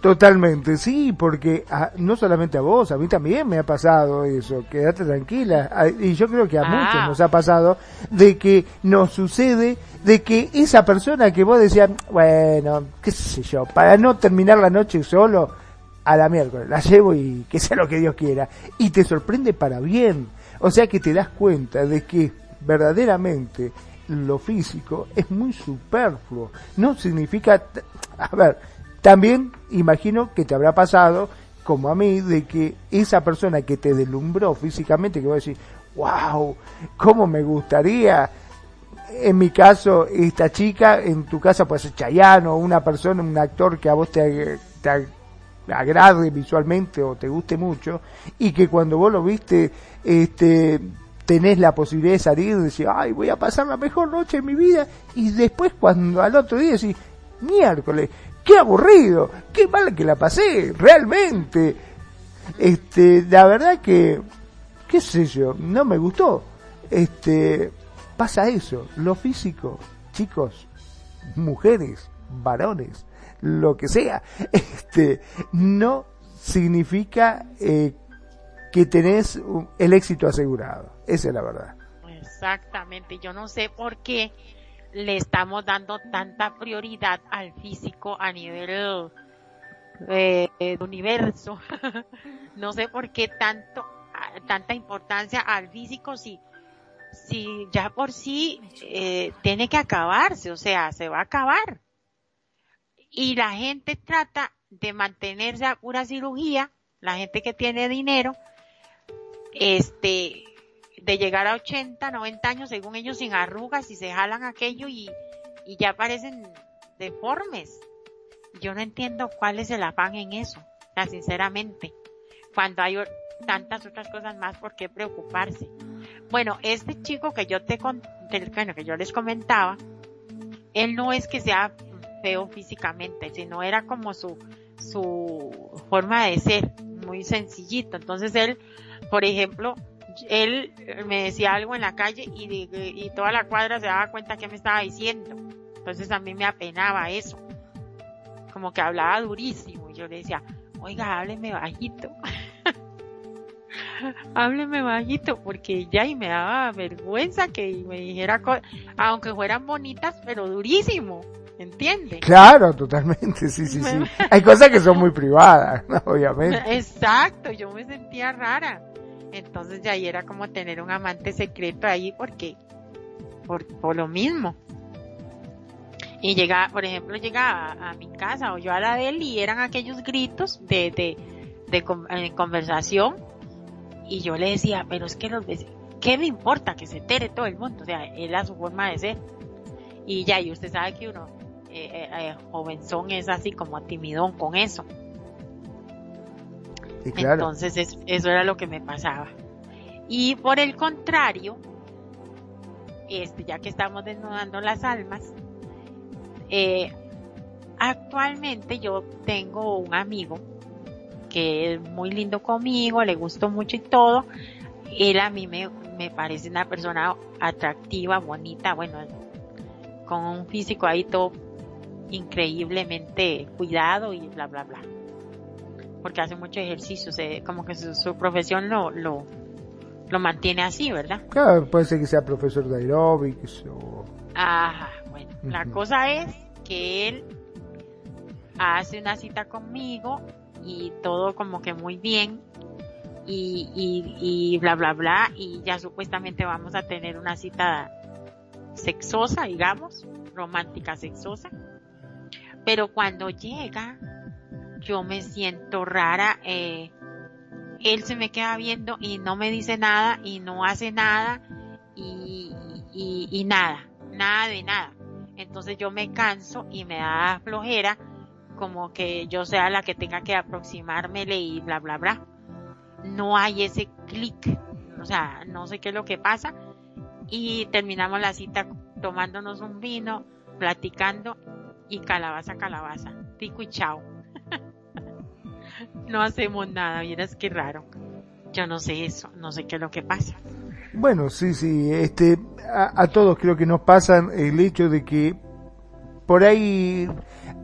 Totalmente, sí, porque a, no solamente a vos, a mí también me ha pasado eso, quédate tranquila, y yo creo que a ah. muchos nos ha pasado de que nos sucede de que esa persona que vos decías, bueno, qué sé yo, para no terminar la noche solo, a la miércoles, la llevo y que sea lo que Dios quiera, y te sorprende para bien, o sea que te das cuenta de que verdaderamente lo físico es muy superfluo, no significa, a ver, también imagino que te habrá pasado, como a mí, de que esa persona que te deslumbró físicamente, que vos decís, wow, cómo me gustaría, en mi caso, esta chica, en tu casa puede ser Chayano, una persona, un actor que a vos te, te agrade visualmente o te guste mucho, y que cuando vos lo viste, este, tenés la posibilidad de salir y decir, ay, voy a pasar la mejor noche de mi vida, y después cuando al otro día decís, miércoles, qué aburrido, qué mal que la pasé, realmente. Este, la verdad que, qué sé yo, no me gustó. Este, pasa eso, lo físico, chicos, mujeres, varones, lo que sea, este, no significa eh, que tenés el éxito asegurado. Esa es la verdad. Exactamente, yo no sé por qué le estamos dando tanta prioridad al físico a nivel eh, del universo. no sé por qué tanto, tanta importancia al físico si, si ya por sí eh, tiene que acabarse, o sea, se va a acabar. Y la gente trata de mantenerse a pura cirugía, la gente que tiene dinero, este, de llegar a 80, 90 años, según ellos, sin arrugas y se jalan aquello y, y ya parecen deformes. Yo no entiendo cuál es el afán en eso, o sinceramente, cuando hay tantas otras cosas más por qué preocuparse. Bueno, este chico que yo te bueno, que yo les comentaba, él no es que sea feo físicamente, sino era como su, su forma de ser, muy sencillito. Entonces él, por ejemplo, él me decía algo en la calle y, y toda la cuadra se daba cuenta que me estaba diciendo. Entonces a mí me apenaba eso. Como que hablaba durísimo. Y yo le decía, oiga, hábleme bajito. hábleme bajito porque ya y me daba vergüenza que me dijera cosas, aunque fueran bonitas, pero durísimo. ¿Entiendes? Claro, totalmente, sí, sí, sí. Hay cosas que son muy privadas, obviamente. Exacto, yo me sentía rara. Entonces ya ahí era como tener un amante secreto ahí porque, por, por lo mismo. Y llegaba, por ejemplo, llegaba a, mi casa o yo a la de él y eran aquellos gritos de, de, de, conversación y yo le decía, pero es que los ¿qué me importa que se entere todo el mundo? O sea, él a su forma de ser. Y ya, y usted sabe que uno, eh, eh, eh jovenzón es así como timidón con eso. Entonces eso era lo que me pasaba. Y por el contrario, este, ya que estamos desnudando las almas, eh, actualmente yo tengo un amigo que es muy lindo conmigo, le gustó mucho y todo. Él a mí me, me parece una persona atractiva, bonita, bueno, con un físico ahí todo increíblemente cuidado y bla, bla, bla porque hace mucho ejercicio, como que su, profesión lo, lo, lo mantiene así, ¿verdad? Claro, puede ser que sea profesor de aeróbics o... Ajá, bueno, la cosa es que él hace una cita conmigo y todo como que muy bien y, y, y bla bla bla y ya supuestamente vamos a tener una cita sexosa, digamos, romántica sexosa. Pero cuando llega, yo me siento rara, eh, él se me queda viendo y no me dice nada y no hace nada y, y, y nada, nada de nada. Entonces yo me canso y me da flojera como que yo sea la que tenga que aproximármele y bla bla bla. No hay ese clic, o sea, no sé qué es lo que pasa y terminamos la cita tomándonos un vino, platicando y calabaza calabaza, pico y chao. No hacemos nada, miras qué raro. Yo no sé eso, no sé qué es lo que pasa. Bueno, sí, sí, este, a, a todos creo que nos pasa el hecho de que por ahí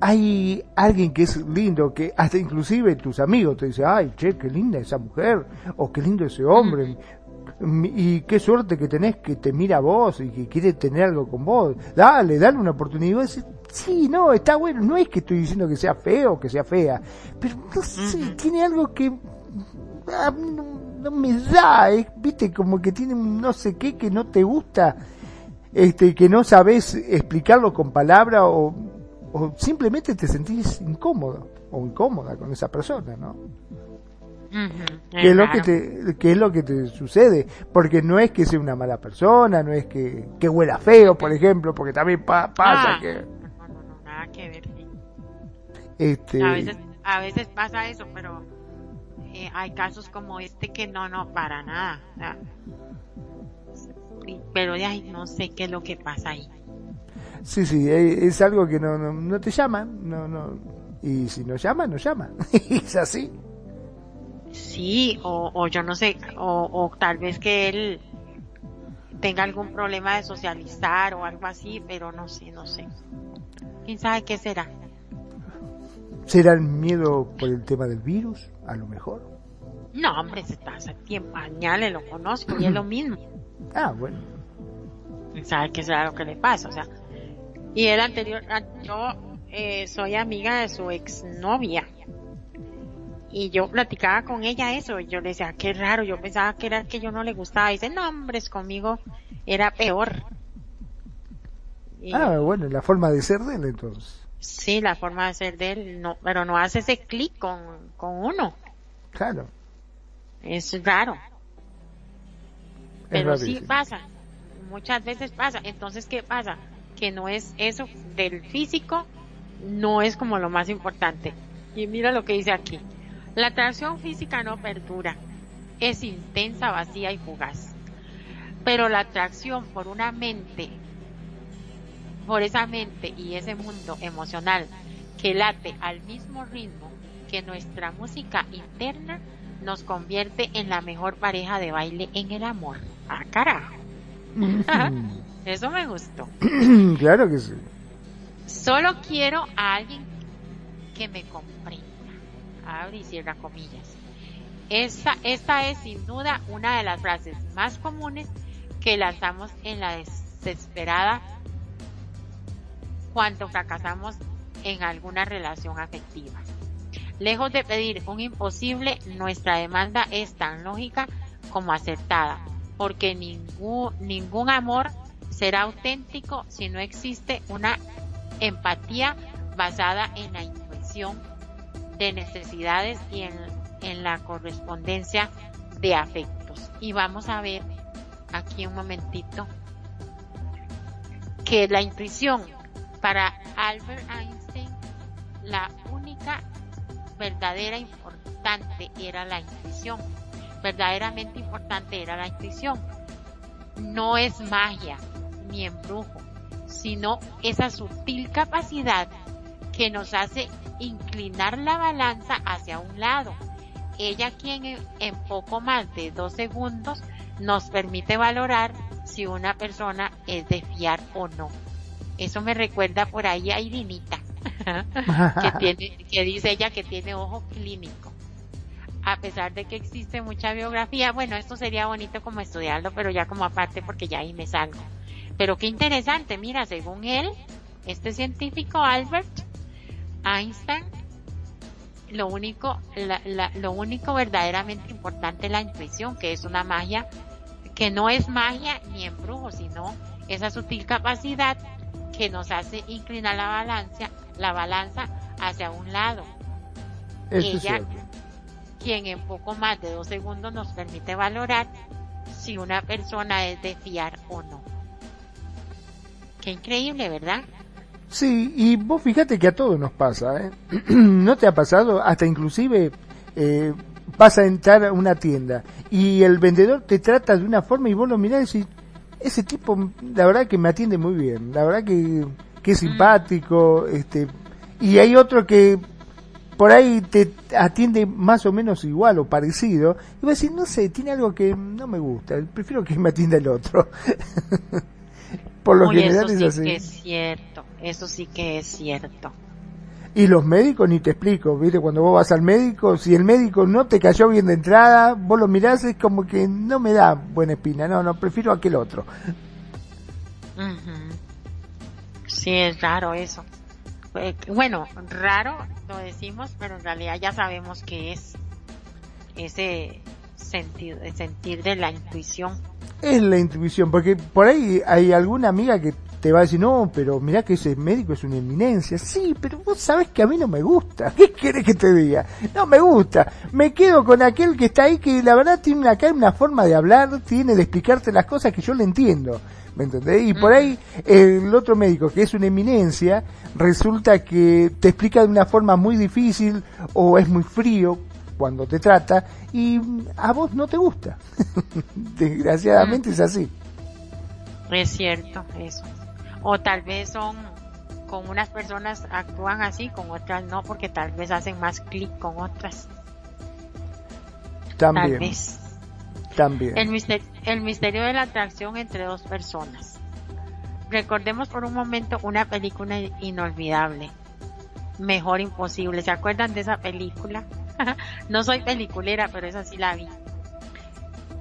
hay alguien que es lindo, que hasta inclusive tus amigos te dicen, ay, che, qué linda esa mujer, o qué lindo ese hombre, y qué suerte que tenés que te mira a vos y que quiere tener algo con vos. Dale, dale una oportunidad. Sí, no, está bueno. No es que estoy diciendo que sea feo o que sea fea, pero no sé, tiene algo que ah, no, no, me da, eh, viste, como que tiene un no sé qué que no te gusta, este, que no sabes explicarlo con palabra o, o simplemente te sentís incómodo o incómoda con esa persona, ¿no? ¿Qué es, lo que te, qué es lo que te sucede? Porque no es que sea una mala persona, no es que, que huela feo, por ejemplo, porque también pa pasa Ah, que... que ver. sí. Este, A veces, a veces pasa eso, pero eh, hay casos como este que no, no, para nada. pero de ahí no sé qué es lo que pasa ahí. Sí, sí, eh, es algo que no, no, no te llaman, no, no, y si no llama, no llama, es así. Sí, o, o yo no sé, o, o tal vez que él tenga algún problema de socializar o algo así, pero no sé, no sé. ¿Quién sabe qué será? ¿Será el miedo por el tema del virus? A lo mejor. No, hombre, se está hace tiempo, añales, lo conozco y es lo mismo. Ah, bueno. ¿Quién sabe qué será lo que le pasa? O sea, y el anterior, ah, yo eh, soy amiga de su exnovia. Y yo platicaba con ella eso, y yo le decía, qué raro, yo pensaba que era que yo no le gustaba. Y dice, no, hombres, conmigo era peor. Y- Ah, bueno, la forma de ser de él entonces. Sí, la forma de ser de él, no, pero no hace ese clic con, con uno. Claro. Es raro. Es Pero sí pasa. Muchas veces pasa. Entonces, ¿qué pasa? Que no es eso del físico, no es como lo más importante. Y mira lo que dice aquí. La atracción física no perdura. Es intensa, vacía y fugaz. Pero la atracción por una mente, por esa mente y ese mundo emocional que late al mismo ritmo que nuestra música interna, nos convierte en la mejor pareja de baile en el amor. Ah, carajo. Eso me gustó. claro que sí. Solo quiero a alguien que me comprenda. Abre y cierra comillas. Esta, esta es sin duda una de las frases más comunes que lanzamos en la desesperada cuando fracasamos en alguna relación afectiva. Lejos de pedir un imposible, nuestra demanda es tan lógica como acertada, porque ningún, ningún amor será auténtico si no existe una empatía basada en la intuición de necesidades y en, en la correspondencia de afectos. Y vamos a ver aquí un momentito que la intuición para Albert Einstein la única verdadera importante era la intuición. Verdaderamente importante era la intuición. No es magia ni embrujo, sino esa sutil capacidad que nos hace inclinar la balanza hacia un lado. Ella quien en, poco más de dos segundos nos permite valorar si una persona es de fiar o no. Eso me recuerda por ahí a Irinita, que, tiene, que dice ella que tiene ojo clínico. a pesar de que existe mucha biografía, bueno, esto sería bonito como estudiarlo, pero ya como aparte porque ya ahí me salgo. Pero qué interesante, mira, según él, este científico Albert Einstein, lo único, lo único verdaderamente importante es la intuición, que es una magia, que no es magia ni embrujo, sino esa sutil capacidad que nos hace inclinar la balanza, la balanza hacia un lado. Ella, quien en poco más de dos segundos nos permite valorar si una persona es de fiar o no. Qué increíble, ¿verdad? Sí, y vos fíjate que a todos nos pasa, ¿eh? ¿No te ha pasado? Hasta inclusive eh, vas a entrar a una tienda y el vendedor te trata de una forma y vos lo mirás y decís, ese tipo, la verdad que me atiende muy bien, la verdad que, que es mm. simpático, este, y hay otro que por ahí te atiende más o menos igual o parecido, y vos decís, no sé, tiene algo que no me gusta, prefiero que me atienda el otro. por lo general eso sí Que es cierto, eso sí que es cierto. Y los médicos ni te explico, viste, cuando vos vas al médico, si el médico no te cayó bien de entrada, vos lo mirás, es como que no me da buena espina, no, no, prefiero aquel otro. Sí, es raro eso. Eh, bueno, raro lo decimos, pero en realidad ya sabemos que es ese sentido, el sentir de la intuición. Es la intuición, porque por ahí hay alguna amiga que te va a decir, no, pero mira que ese médico es una eminencia. Sí, pero vos sabes que a mí no me gusta. ¿Qué quieres que te diga? No me gusta. Me quedo con aquel que está ahí que la verdad tiene acá una forma de hablar, tiene de explicarte las cosas que yo le entiendo. ¿Me entendés? Y por ahí el otro médico, que es una eminencia, resulta que te explica de una forma muy difícil o es muy frío cuando te trata y a vos no te gusta. Desgraciadamente es así. Es cierto, eso. O tal vez son, con unas personas actúan así, con otras no, porque tal vez hacen más clic con otras. También. Tal vez. También. El misterio, el misterio de la atracción entre dos personas. Recordemos por un momento una película inolvidable. Mejor imposible. ¿Se acuerdan de esa película? no soy peliculera, pero esa sí la vi.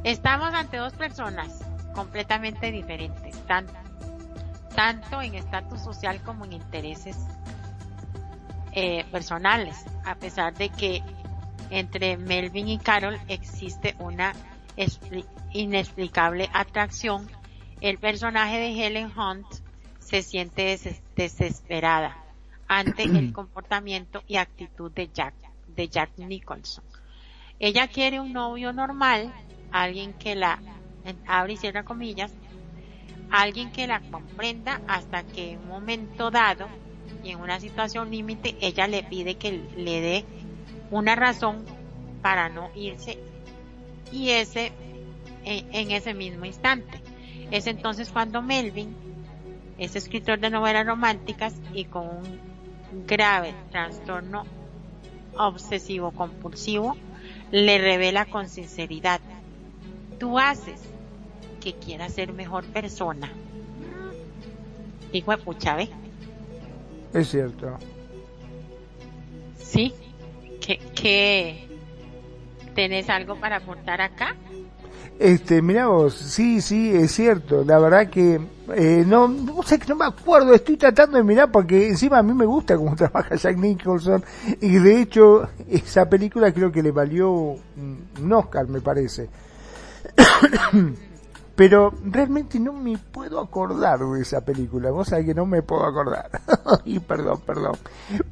Estamos ante dos personas completamente diferentes, tanto tanto en estatus social como en intereses eh, personales, a pesar de que entre Melvin y Carol existe una inexplicable atracción, el personaje de Helen Hunt se siente desesperada ante el comportamiento y actitud de Jack, de Jack Nicholson. Ella quiere un novio normal, alguien que la, abre y cierra comillas, alguien que la comprenda hasta que en un momento dado y en una situación límite ella le pide que le dé una razón para no irse y ese en, ese mismo instante. Es entonces cuando Melvin es escritor de novelas románticas y con un grave trastorno obsesivo compulsivo le revela con sinceridad, tú haces que quiera ser mejor persona. Hijo de pucha, ¿ve? Es cierto. Sí. ¿Qué, tenés algo para aportar acá? Este, mira vos, sí, sí, es cierto. La verdad que eh, no, no sé no me acuerdo. Estoy tratando de mirar porque encima a mí me gusta cómo trabaja Jack Nicholson y de hecho esa película creo que le valió un Oscar, me parece. pero realmente no me puedo acordar de esa película, vos sabés que no me puedo acordar, y perdón, perdón,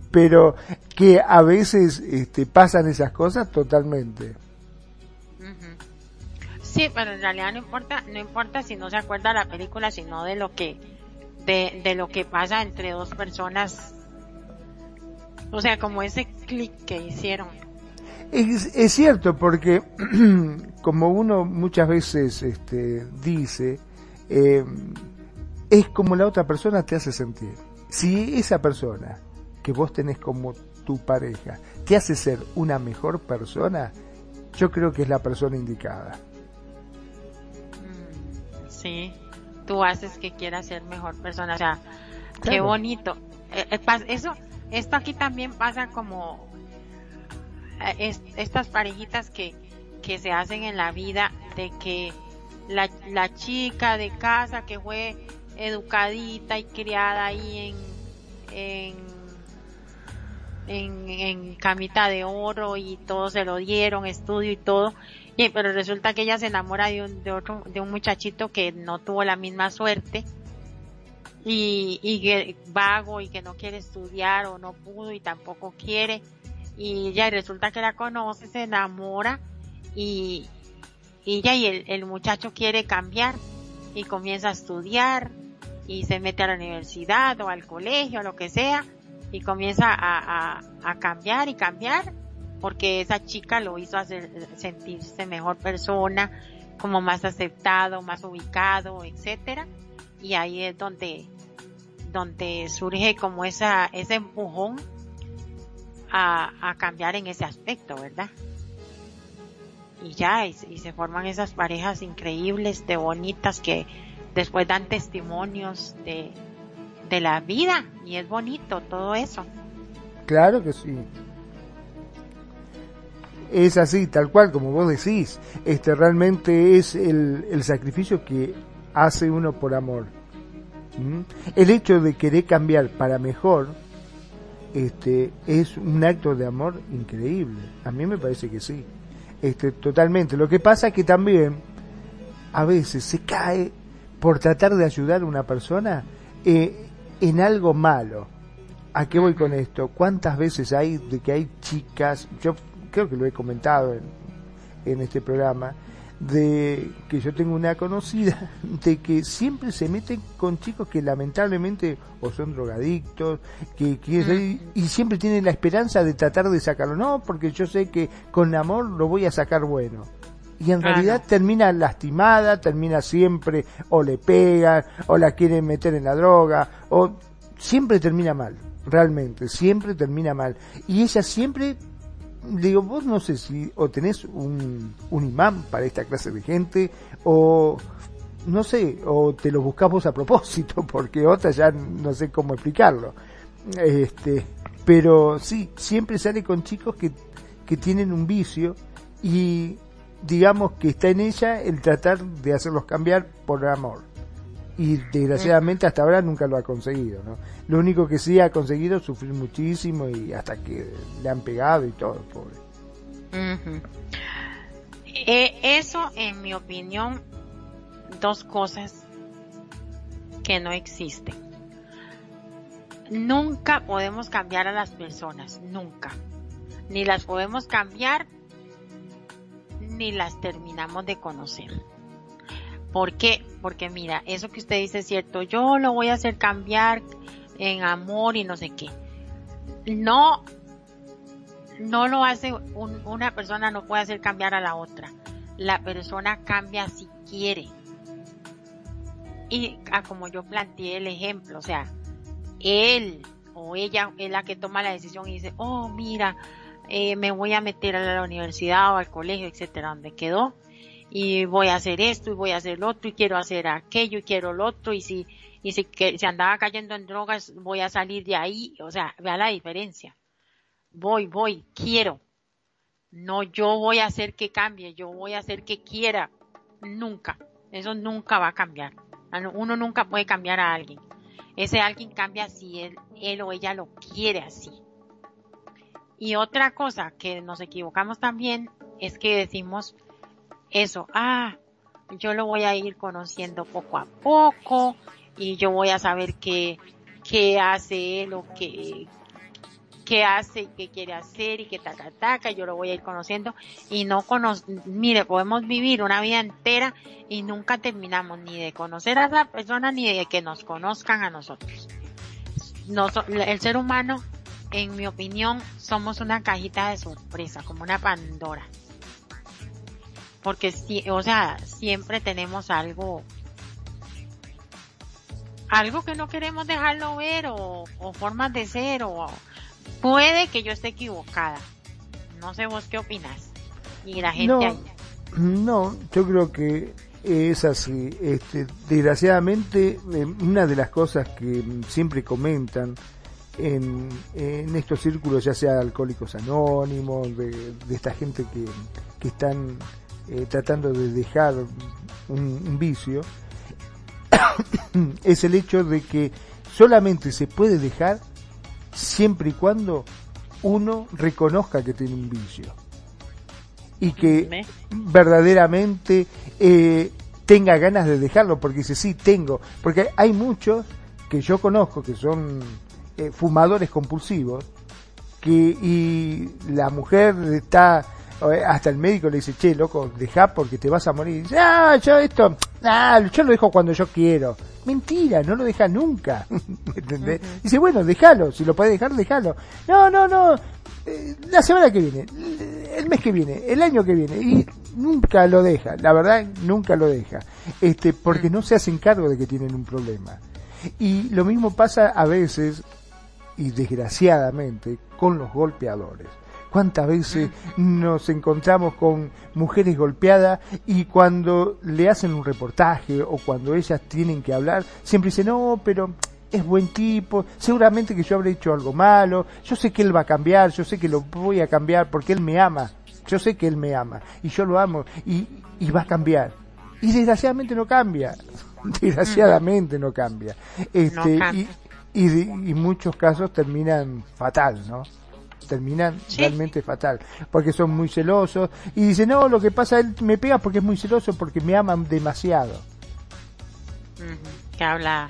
pero que a veces este, pasan esas cosas totalmente. Sí, pero en realidad no importa, no importa si no se acuerda la película, sino de lo que, de, lo que pasa entre dos personas, o sea, como ese clic que hicieron. Es, es cierto, porque como uno muchas veces este, dice, eh, es como la otra persona te hace sentir. Si esa persona que vos tenés como tu pareja te hace ser una mejor persona, yo creo que es la persona indicada. Sí, tú haces que quiera ser mejor persona. O sea, qué bonito. Eh, eh, eso, esto aquí también pasa como eh, estas parejitas que, que se hacen en la vida de que la, la chica de casa que fue educadita y criada ahí en, en, en, camita de oro y todo se lo dieron, estudio y todo, y, pero resulta que ella se enamora de un, de otro, de un muchachito que no tuvo la misma suerte. Y, y que vago y que no quiere estudiar o no pudo y tampoco quiere. Y ya resulta que la conoce, se enamora y, y ya y el, el muchacho quiere cambiar y comienza a estudiar y se mete a la universidad o al colegio, o lo que sea, y comienza a, a, a cambiar y cambiar porque esa chica lo hizo hacer sentirse mejor persona, como más aceptado, más ubicado, etcétera. Y ahí es donde donde surge como esa ese empujón a, a cambiar en ese aspecto, ¿verdad? Y ya, y, y se forman esas parejas increíbles, de bonitas que después dan testimonios de, de la vida y es bonito todo eso. Claro que sí. Es así, tal cual como vos decís. Este realmente es el, el sacrificio que hace uno por amor. ¿Mm? El hecho de querer cambiar para mejor, este, es un acto de amor increíble. A mí me parece que sí. Este, totalmente. Lo que pasa es que también a veces se cae por tratar de ayudar a una persona eh, en algo malo. ¿A qué voy con esto? ¿Cuántas veces hay de que hay chicas, yo creo que lo he comentado en, en este programa, de que yo tengo una conocida de que siempre se meten con chicos que lamentablemente o son drogadictos que, que y siempre tienen la esperanza de tratar de sacarlo. No porque yo sé que con amor lo voy a sacar bueno. Y en realidad termina lastimada, termina siempre o le pegan o la quieren meter en la droga o siempre termina mal, realmente, siempre termina mal. Y ella siempre, digo, vos no sé si o tenés un, un imán para esta clase de gente o no sé, o te lo buscás vos a propósito, porque otra ya no sé cómo explicarlo. Este, pero sí, siempre sale con chicos que, que tienen un vicio y digamos que está en ella el tratar de hacerlos cambiar por amor. Y desgraciadamente hasta ahora nunca lo ha conseguido, ¿no? Lo único que sí ha conseguido es sufrir muchísimo y hasta que le han pegado y todo, pobre. eh, eso, en mi opinión, dos cosas que no existen. Nunca podemos cambiar a las personas, nunca. Ni las podemos cambiar ni las terminamos de conocer. ¿Por qué? Porque mira, eso que usted dice es cierto, yo lo voy a hacer cambiar en amor y no sé qué. No, no lo hace una persona, no puede hacer cambiar a la otra. La persona cambia si quiere. Y ah, como yo planteé el ejemplo, o sea, él o ella es la que toma la decisión y dice, oh, mira, eh, me voy a meter a la universidad o al colegio, etcétera, donde quedó, y voy a hacer esto y voy a hacer lo otro y quiero hacer aquello y quiero lo otro y si, y si que, se andaba cayendo en drogas voy a salir de ahí, o sea, vea la diferencia. Voy, voy, quiero. No yo voy a hacer que cambie, yo voy a hacer que quiera. Nunca. Eso nunca va a cambiar. Uno nunca puede cambiar a alguien. Ese alguien cambia si él, él o ella lo quiere así. Y otra cosa que nos equivocamos también es que decimos eso, ah, yo lo voy a ir conociendo poco a poco y yo voy a saber qué, qué hace él o qué, qué hace y qué quiere hacer y qué taca taca, yo lo voy a ir conociendo y no cono mire, podemos vivir una vida entera y nunca terminamos ni de conocer a esa persona ni de que nos conozcan a nosotros. el ser humano en mi opinión, somos una cajita de sorpresa, como una Pandora. Porque, si, o sea, siempre tenemos algo, algo que no queremos dejarlo ver o, formas de ser o puede que yo esté equivocada. No sé vos qué opinas. Y la gente no, no, yo creo que es así. Este, desgraciadamente, eh, una de las cosas que siempre comentan en, estos círculos, ya sea alcohólicos anónimos, de, esta gente que, que están eh, tratando de dejar un, vicio, es el hecho de que solamente se puede dejar siempre y cuando uno reconozca que tiene un vicio y que verdaderamente eh, tenga ganas de dejarlo, porque dice, sí, tengo, porque hay muchos que yo conozco que son eh, fumadores compulsivos, que y la mujer está hasta el médico le dice, che, loco, deja porque te vas a morir. dice, ah, yo esto, ah, yo lo dejo cuando yo quiero. Mentira, no lo deja nunca. ¿Entendés? Dice, bueno, déjalo, si lo puedes dejar, déjalo. No, no, no, eh, la semana que viene, el mes que viene, el año que viene, y nunca lo deja, la verdad, nunca lo deja. Este, porque no se hacen cargo de que tienen un problema. Y lo mismo pasa a veces, y desgraciadamente, con los golpeadores cuántas veces nos encontramos con mujeres golpeadas y cuando le hacen un reportaje o cuando ellas tienen que hablar, siempre dicen, no, pero es buen tipo, seguramente que yo habré hecho algo malo, yo sé que él va a cambiar, yo sé que lo voy a cambiar porque él me ama, yo sé que él me ama y yo lo amo y, y va a cambiar. Y desgraciadamente no cambia, desgraciadamente no cambia. Este, Y, y, y muchos casos terminan fatal, ¿no? Terminan realmente fatal, porque son muy celosos y dicen, no, lo que pasa, él me pega porque es muy celoso, porque me aman demasiado. Que habla...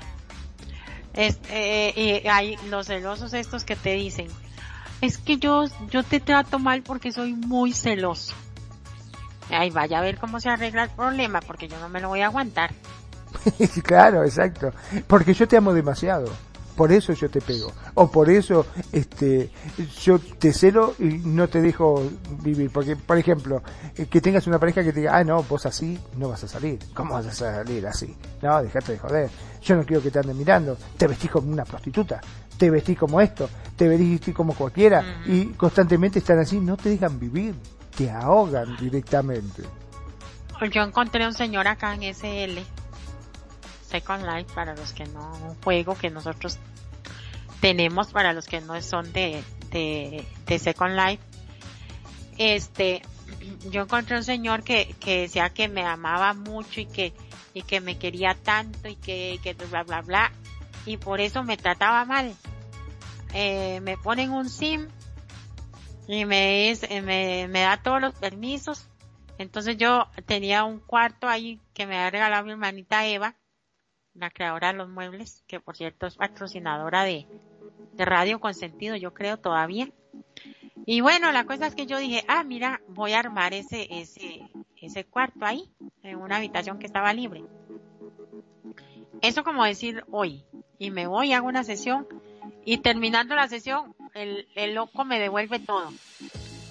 Es, eh, hay los celosos estos que te dicen, es que yo, yo te trato mal porque soy muy celoso. Ay, vaya a ver cómo se arregla el problema, porque yo no me lo voy a aguantar. claro, exacto. Porque yo te amo demasiado por eso yo te pego o por eso este yo te celo y no te dejo vivir. Porque por ejemplo eh, que tengas una pareja que te diga ah no vos así no vas a salir cómo vas a salir así no dejate de joder. Yo no quiero que te anden mirando. Te vestís como una prostituta. Te vestís como esto. Te vestís como cualquiera. Y constantemente están así no te dejan vivir. Te ahogan directamente. Yo encontré un señor acá en SL Second Life para los que no, un juego que nosotros tenemos para los que no son de, de, Second Life. Este, yo encontré un señor que, que decía que me amaba mucho y que, y que me quería tanto y que, que bla bla bla y por eso me trataba mal. Eh, me ponen un sim y me, es, me, me da todos los permisos. Entonces yo tenía un cuarto ahí que me había regalado mi hermanita Eva la creadora de los muebles, que por cierto es patrocinadora de, de Radio Consentido, yo creo todavía. Y bueno, la cosa es que yo dije, ah, mira, voy a armar ese, ese, ese cuarto ahí, en una habitación que estaba libre. Eso como decir hoy, y me voy, hago una sesión, y terminando la sesión, el, el loco me devuelve todo.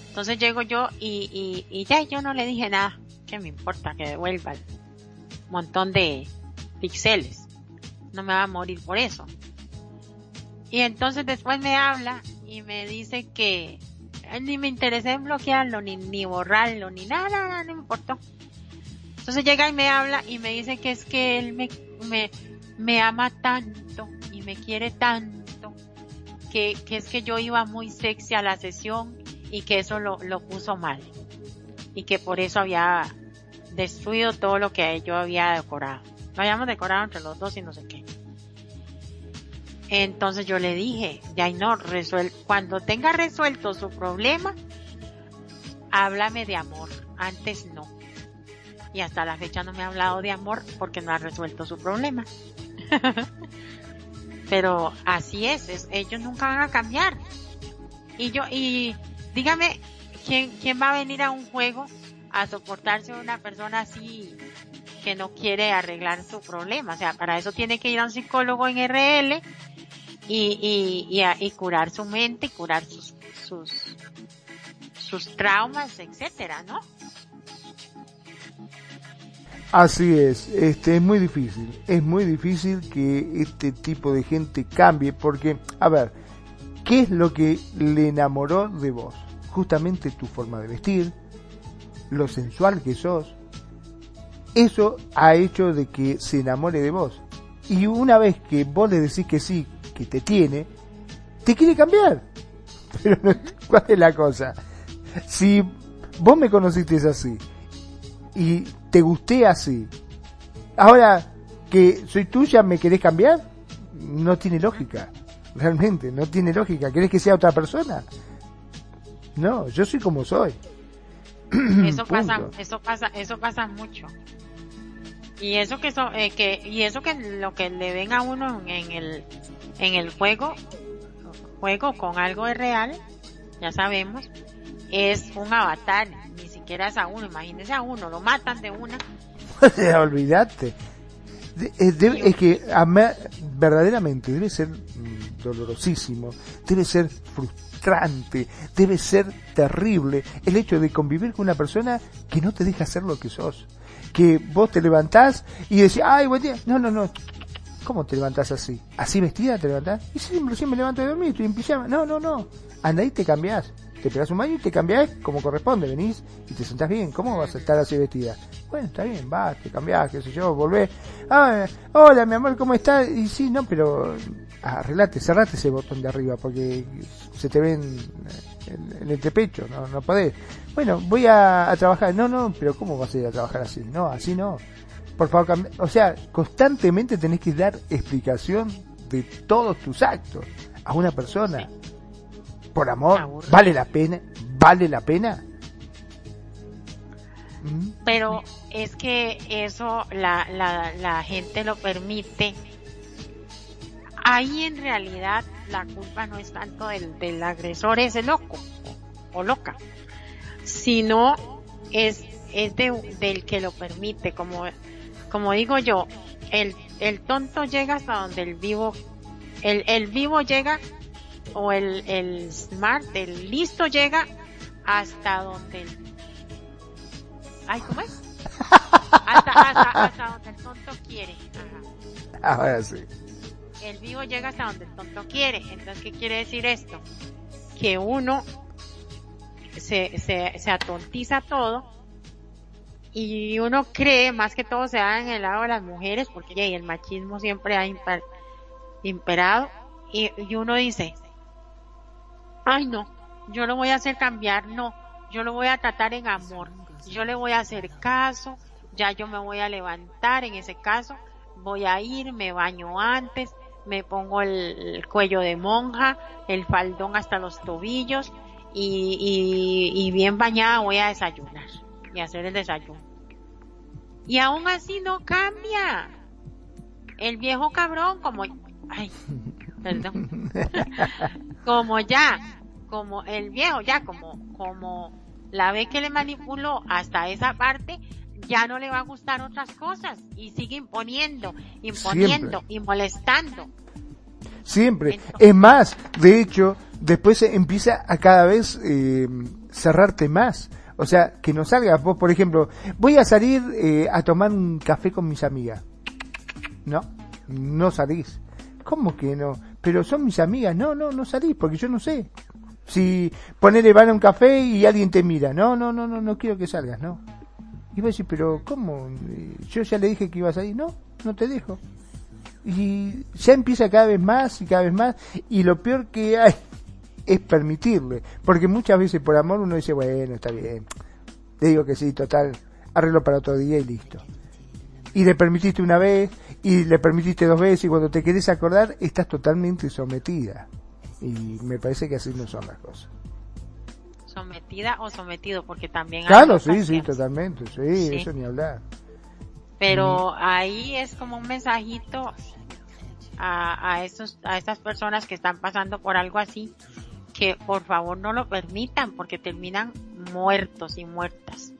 Entonces llego yo y, y, y ya yo no le dije nada, que me importa que devuelva el montón de, píxeles. No me va a morir por eso. Y entonces después me habla y me dice que ni me interesé en bloquearlo, ni, ni borrarlo, ni nada, nada, no me importó. Entonces llega y me habla y me dice que es que él me, me, me ama tanto y me quiere tanto que, que es que yo iba muy sexy a la sesión y que eso lo, lo puso mal. Y que por eso había destruido todo lo que yo había decorado lo habíamos decorado entre los dos y no sé qué. Entonces yo le dije, ya no, resuel cuando tenga resuelto su problema, háblame de amor, antes no. Y hasta la fecha no me ha hablado de amor porque no ha resuelto su problema. Pero así es, ellos nunca van a cambiar. Y yo, y dígame, ¿quién, quién va a venir a un juego a soportarse una persona así que no quiere arreglar su problema. O sea, para eso tiene que ir a un psicólogo en RL y, y, y, curar su mente y curar sus, sus, sus traumas, etcétera, ¿no? Así es, este es muy difícil, es muy difícil que este tipo de gente cambie porque, a ver, ¿qué es lo que le enamoró de vos? Justamente tu forma de vestir, lo sensual que sos, eso ha hecho de que se enamore de vos. Y una vez que vos le decís que sí, que te tiene, te quiere cambiar. Pero ¿cuál es la cosa? Si vos me conociste así y te gusté así, ahora que soy tuya me querés cambiar, no tiene lógica. Realmente, no tiene lógica. ¿Querés que sea otra persona? No, yo soy como soy. Eso pasa, eso pasa, eso pasa mucho. Y eso que, so, eh, que y eso que lo que le ven a uno en el en el juego juego con algo de real, ya sabemos, es un avatar, ni siquiera es a uno, imagínese a uno, lo matan de una. Olvídate. Es, que verdaderamente debe ser mm, dolorosísimo, debe ser frustrante, debe ser terrible el hecho de convivir con una persona que no te deja ser lo que sos. Que vos te levantás y decís, ay, buen día. No, no, no. ¿Cómo te levantás así? ¿Así vestida te levantás? Y siempre, siempre me levanto de dormir, estoy en. No, no, no. Anda y te cambiás te pegas un baño y te cambiás como corresponde, venís y te sentás bien, ¿cómo vas a estar así vestida? Bueno, está bien, vas, te cambiás, qué sé yo, volvés, ah, hola mi amor, ¿cómo estás? Y sí, no, pero arreglate, cerrate ese botón de arriba porque se te ven en, el entrepecho, no, no podés. Bueno, voy a, trabajar, no, no, pero ¿cómo vas a ir a trabajar así? No, así no. Por favor, o sea, constantemente tenés que dar explicación de todos tus actos a una persona por amor, ¿vale la pena? ¿Vale la pena? ¿Mm? Pero es que eso la, la, la gente lo permite. Ahí en realidad la culpa no es tanto del, del agresor, ese loco o, loca, sino es, es del que lo permite. Como, como digo yo, el, el tonto llega hasta donde el vivo, el, el vivo llega o el, el smart, el listo llega hasta donde el... Ay, ¿cómo es? Hasta, hasta, hasta donde el tonto quiere. Ajá. Ahora sí. El vivo llega hasta donde el tonto quiere. Entonces, ¿qué quiere decir esto? Que uno se, se, se atontiza todo y uno cree, más que todo se da en el lado de las mujeres, porque el machismo siempre ha imperado, y, y uno dice, ay no, yo lo voy a hacer cambiar, no, yo lo voy a tratar en amor, yo le voy a hacer caso, ya yo me voy a levantar en ese caso, voy a ir, me baño antes, me pongo el, cuello de monja, el faldón hasta los tobillos y, y, y bien bañada voy a desayunar y hacer el desayuno. Y aún así no cambia. El viejo cabrón como, ay, perdón, como ya como el viejo, ya como, como la ve que le manipuló hasta esa parte, ya no le va a gustar otras cosas y sigue imponiendo, imponiendo y molestando. Siempre. es más, de hecho, después empieza a cada vez eh, cerrarte más. O sea, que no salgas vos, por ejemplo, voy a salir eh, a tomar un café con mis amigas. No, no salís. ¿Cómo que no? Pero son mis amigas. No, no, no salís porque yo no sé. Si ponele van a un café y alguien te mira, no, no, no, no, no quiero que salgas, no. Y vos decís, pero ¿cómo? Yo ya le dije que ibas a ir, no, no te dejo. Y ya empieza cada vez más y cada vez más, y lo peor que hay es permitirle, porque muchas veces por amor uno dice, bueno, está bien, le digo que sí, total, arreglo para otro día y listo. Y le permitiste una vez, y le permitiste dos veces, y cuando te querés acordar, estás totalmente sometida. Y me parece que así no son las cosas. Sometida o sometido, porque también Claro, sí, sí, totalmente, sí, eso ni hablar. Pero ahí es como un mensajito a, a, esos, a estas personas que están pasando por algo así, que por favor no lo permitan, porque terminan muertos y muertas.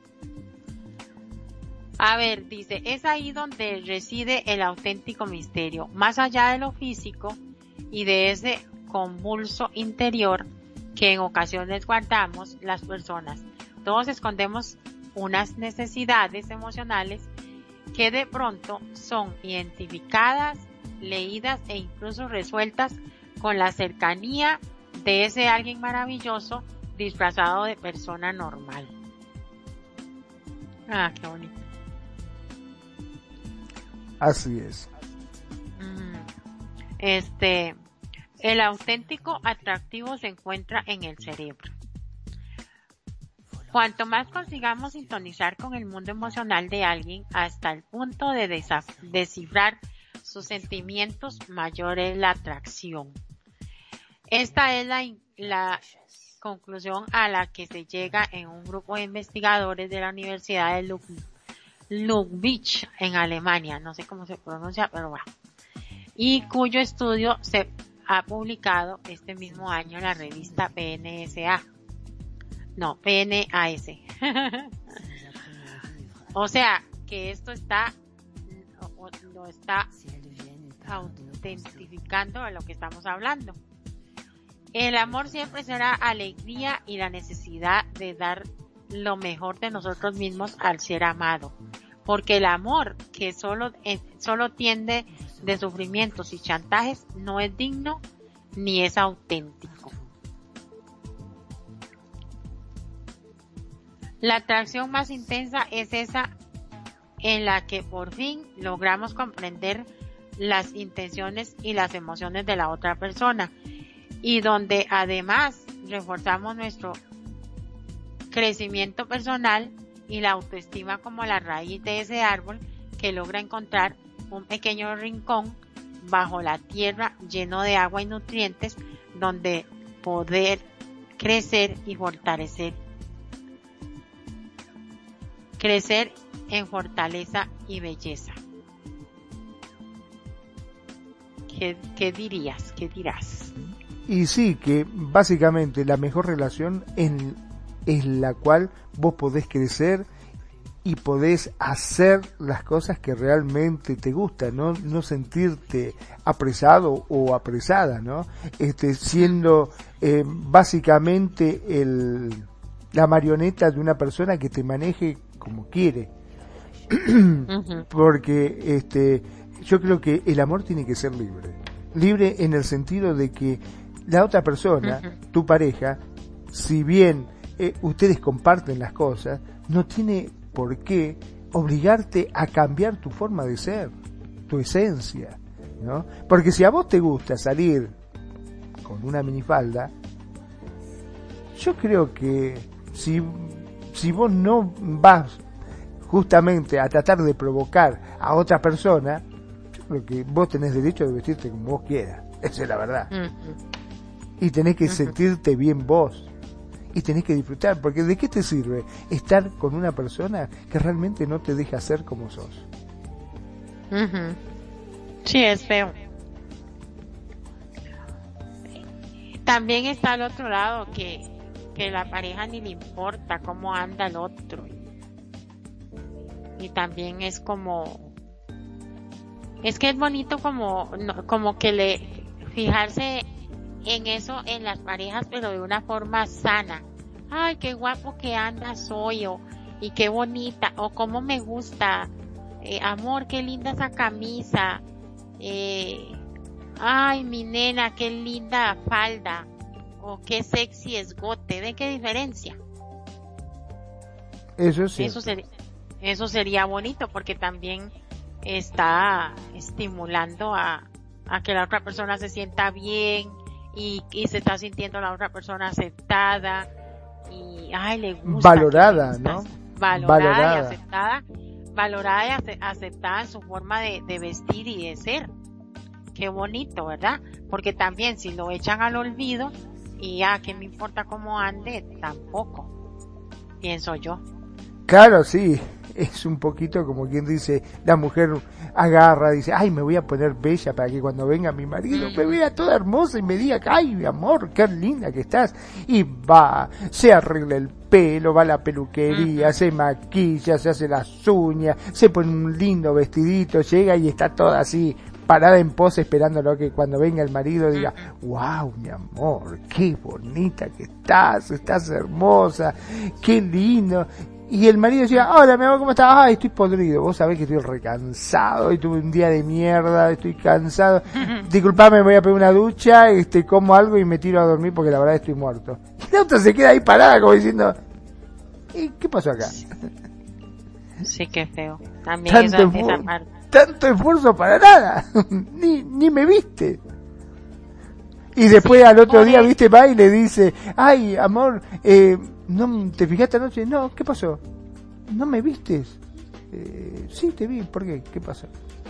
A ver, dice, es ahí donde reside el auténtico misterio, más allá de lo físico y de ese convulso interior que en ocasiones guardamos las personas. Todos escondemos unas necesidades emocionales que de pronto son identificadas, leídas e incluso resueltas con la cercanía de ese alguien maravilloso disfrazado de persona normal. Ah, qué bonito. Así es. Mm. Este, El auténtico atractivo se encuentra en el cerebro. Cuanto más consigamos sintonizar con el mundo emocional de alguien hasta el punto de descifrar sus sentimientos, mayor es la atracción. Esta es la, conclusión a la que se llega en un grupo de investigadores de la Universidad de Ludwig en Alemania, no sé cómo se pronuncia, pero bueno, y cuyo estudio se ha publicado este mismo año la revista PNSA. No, PNAS. o sea, que esto está, lo está autentificando de lo que estamos hablando. El amor siempre será alegría y la necesidad de dar lo mejor de nosotros mismos al ser amado. Porque el amor que solo, eh, solo tiende de sufrimientos y chantajes no es digno ni es auténtico. La atracción más intensa es esa en la que por fin logramos comprender las intenciones y las emociones de la otra persona y donde además reforzamos nuestro crecimiento personal y la autoestima como la raíz de ese árbol que logra encontrar un pequeño rincón bajo la tierra lleno de agua y nutrientes donde poder crecer y fortalecer. Crecer en fortaleza y belleza. ¿Qué, qué dirías? ¿Qué dirás? Y sí, que básicamente la mejor relación en, es la cual vos podés crecer y podés hacer las cosas que realmente te gustan, no, no sentirte apresado o apresada, ¿no? Este, siendo eh, básicamente el, la marioneta de una persona que te maneje como quiere. Porque este, yo creo que el amor tiene que ser libre. Libre en el sentido de que la otra persona, tu pareja, si bien eh, ustedes comparten las cosas, no tiene por qué obligarte a cambiar tu forma de ser, tu esencia, ¿no? Porque si a vos te gusta salir con una minifalda, yo creo que si, si vos no vas justamente a tratar de provocar a otra persona, yo creo que vos tenés derecho de vestirte como vos quieras. Esa es la verdad y tenés que sentirte bien vos y tenés que disfrutar, porque ¿de qué te sirve estar con una persona que realmente no te deja ser como sos? Sí, es feo. También está al otro lado que, que la pareja ni le importa cómo anda el otro. Y también es como, es que es bonito como, como que le, fijarse en eso en las parejas, pero de una forma sana. Ay, qué guapo que anda soy, o, y qué bonita, o cómo me gusta, eh, amor, qué linda esa camisa, eh, ay, mi nena, qué linda falda, o qué sexy esgote, ¿de qué diferencia? Eso sí. Eso, eso sería bonito porque también está estimulando a, a que la otra persona se sienta bien, y, se está sintiendo la otra persona aceptada y ay le gusta valorada no valorada, y aceptada. Valorada y aceptada en su forma de, vestir y de ser. Qué bonito verdad porque también si lo echan al olvido y ya que me importa cómo ande tampoco pienso yo. Claro sí es un poquito como quien dice, la mujer agarra, dice, ay, me voy a poner bella para que cuando venga mi marido me vea toda hermosa y me diga, ay, mi amor, qué linda que estás. Y va, se arregla el pelo, va a la peluquería, se maquilla, se hace las uñas, se pone un lindo vestidito, llega y está toda así parada en pose esperándolo que cuando venga el marido diga, wow, mi amor, qué bonita que estás, estás hermosa, qué lindo. Y el marido decía, hola, mi amor, ¿cómo estás? Ay, estoy podrido. Vos sabés que estoy recansado y tuve un día de mierda, estoy cansado. Disculpame, voy a pedir una ducha, este, como algo y me tiro a dormir porque la verdad estoy muerto. Y la otra se queda ahí parada como diciendo, ¿y qué pasó acá? Sí, qué feo. También tanto, tanto esfuerzo para nada. ni, ni me viste. Y después al otro día, viste, va y le dice, ay, amor, eh, ¿no te fijaste anoche? No, ¿qué pasó? ¿No me vistes? Eh, sí, te vi, ¿por qué? ¿Qué pasó?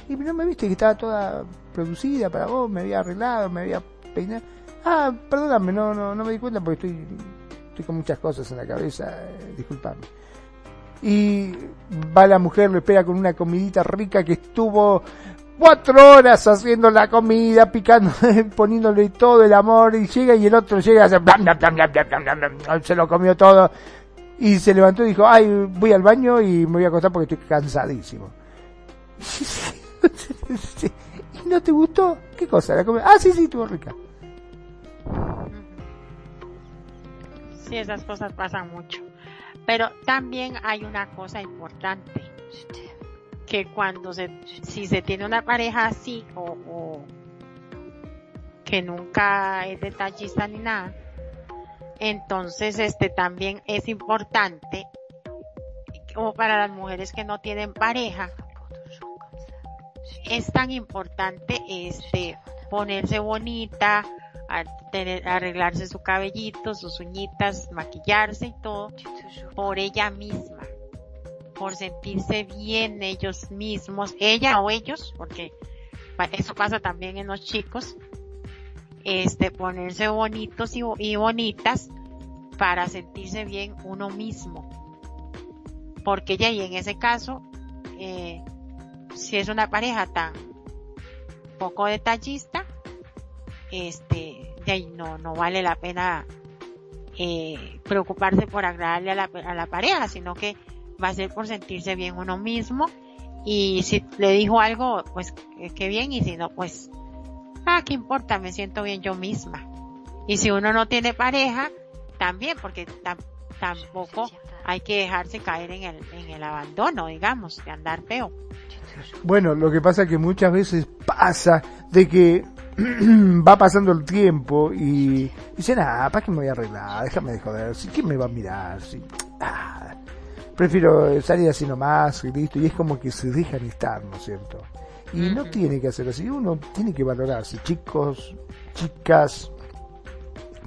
Y no me viste que estaba toda producida para vos, me había arreglado, me había peinado. Ah, perdóname, no, no, no me di cuenta porque estoy, estoy con muchas cosas en la cabeza, eh, disculpame. Y va la mujer, lo espera con una comidita rica que estuvo cuatro horas haciendo la comida, picando, poniéndole todo el amor y llega y el otro llega y se lo comió todo y se levantó y dijo, ay, voy al baño y me voy a acostar porque estoy cansadísimo. ¿Y no te gustó? ¿Qué cosa? ¿La comida? Ah, sí, sí, estuvo rica. Sí, esas cosas pasan mucho. Pero también hay una cosa importante que cuando se, si se tiene una pareja así o, que nunca es detallista ni nada, entonces este también es importante como para las mujeres que no tienen pareja es tan importante este ponerse bonita arreglarse su cabellito sus uñitas maquillarse y todo por ella misma por sentirse bien ellos mismos, ella o ellos, porque eso pasa también en los chicos, este, ponerse bonitos y, bonitas para sentirse bien uno mismo. Porque ya y en ese caso, eh, si es una pareja tan poco detallista, este, de no, no vale la pena eh, preocuparse por agradarle a la, a la pareja, sino que va a ser por sentirse bien uno mismo y si le dijo algo, pues qué bien y si no, pues, ah, qué importa, me siento bien yo misma. Y si uno no tiene pareja, también, porque tampoco hay que dejarse caer en el, en el abandono, digamos, de andar feo. Bueno, lo que pasa es que muchas veces pasa de que va pasando el tiempo y dicen, ah, ¿para qué me voy a arreglar? Déjame de joder, ¿quién me va a mirar? Sí. Ah, prefiero salir así nomás y listo, y es como que se dejan estar, ¿no es cierto? Y no tiene que hacer así, uno tiene que valorarse, chicos, chicas,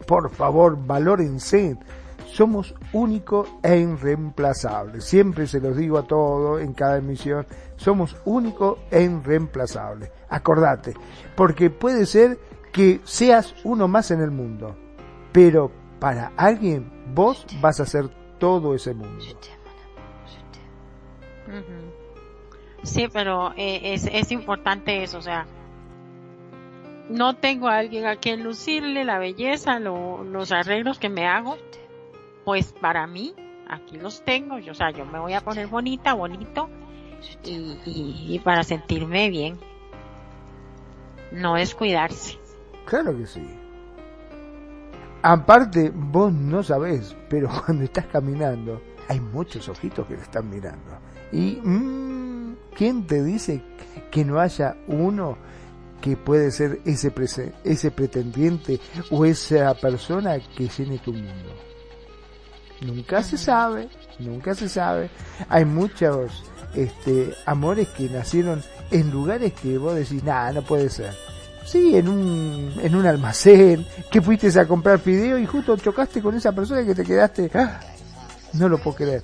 por favor, valórense, somos único e irreemplazable, siempre se los digo a todos en cada emisión, somos único e irreemplazable, acordate, porque puede ser que seas uno más en el mundo, pero para alguien vos vas a ser todo ese mundo. Sí, pero eh, es, es importante eso, o sea, no tengo a alguien a quien lucirle la belleza, los arreglos que me hago, pues para mí, aquí los tengo, yo, o sea, yo me voy a poner bonita, bonito, y, y, para sentirme bien. No es cuidarse. Claro que sí. Aparte, vos no sabés, pero cuando estás caminando, hay muchos ojitos que te están mirando. Y mmm, ¿quién te dice que no haya uno que puede ser ese, ese pretendiente o esa persona que llene tu mundo? Nunca se sabe, nunca se sabe. Hay muchos este, amores que nacieron en lugares que vos decís, nada, no puede ser. Sí, en un, en un almacén, que fuiste a comprar fideo y justo chocaste con esa persona que te quedaste, ¡ah! no lo puedo creer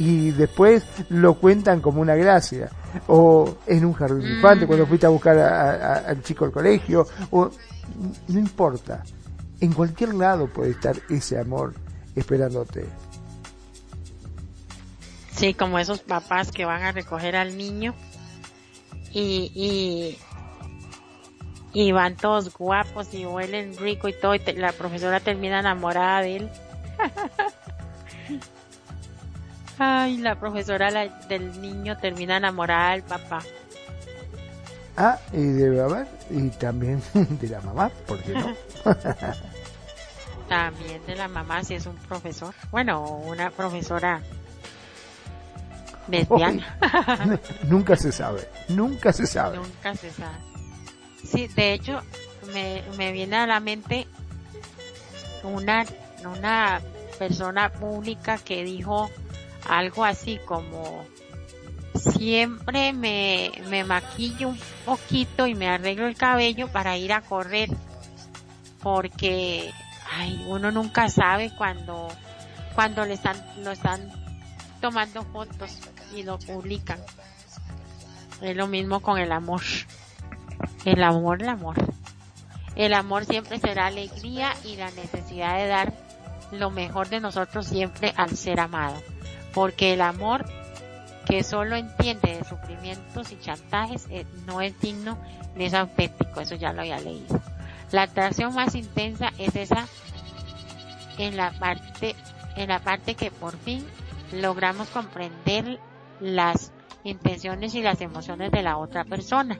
y después lo cuentan como una gracia. O en un jardín de infante, cuando fuiste a buscar al chico al colegio, o no importa. En cualquier lado puede estar ese amor esperándote. Sí, como esos papás que van a recoger al niño y, y, y van todos guapos y huelen rico y todo, y la profesora termina enamorada de él. Ay, la profesora del niño termina enamorada del papá. Ah, y de haber, y también de la mamá, ¿por qué no? también de la mamá si es un profesor. Bueno, una profesora lesbiana. nunca se sabe, nunca se sabe. Nunca se sabe. Sí, de hecho, me, me viene a la mente una, una persona pública que dijo algo así como siempre me, me maquillo un poquito y me arreglo el cabello para ir a correr. porque ay, uno nunca sabe cuando cuando le están lo están tomando fotos y lo publican. Es lo mismo con el amor. El amor, el amor. El amor siempre será alegría y la necesidad de dar lo mejor de nosotros siempre al ser amado. Porque el amor que solo entiende de sufrimientos y chantajes eh, no es digno ni es auténtico, eso ya lo había leído. La atracción más intensa es esa en la parte, en la parte que por fin logramos comprender las intenciones y las emociones de la otra persona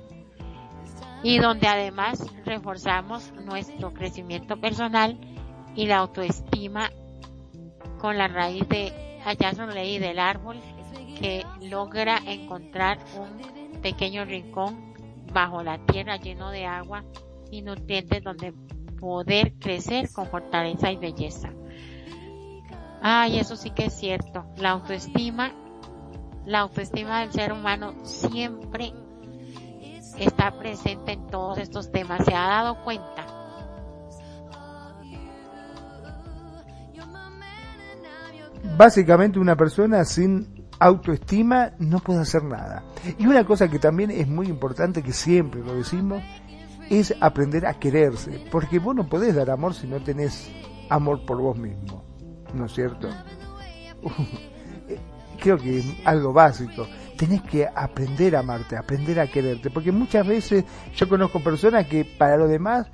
y donde además reforzamos nuestro crecimiento personal y la autoestima con la raíz de allá son leí del árbol que logra encontrar un pequeño rincón bajo la tierra lleno de agua y nutrientes donde poder crecer con fortaleza y belleza. Ay, eso sí que es cierto. La autoestima, la autoestima del ser humano siempre está presente en todos estos temas. ¿Se ha dado cuenta? Básicamente una persona sin autoestima no puede hacer nada. Y una cosa que también es muy importante, que siempre lo decimos, es aprender a quererse. Porque vos no podés dar amor si no tenés amor por vos mismo. ¿No es cierto? Creo que es algo básico tenés que aprender a amarte, aprender a quererte, porque muchas veces yo conozco personas que para lo demás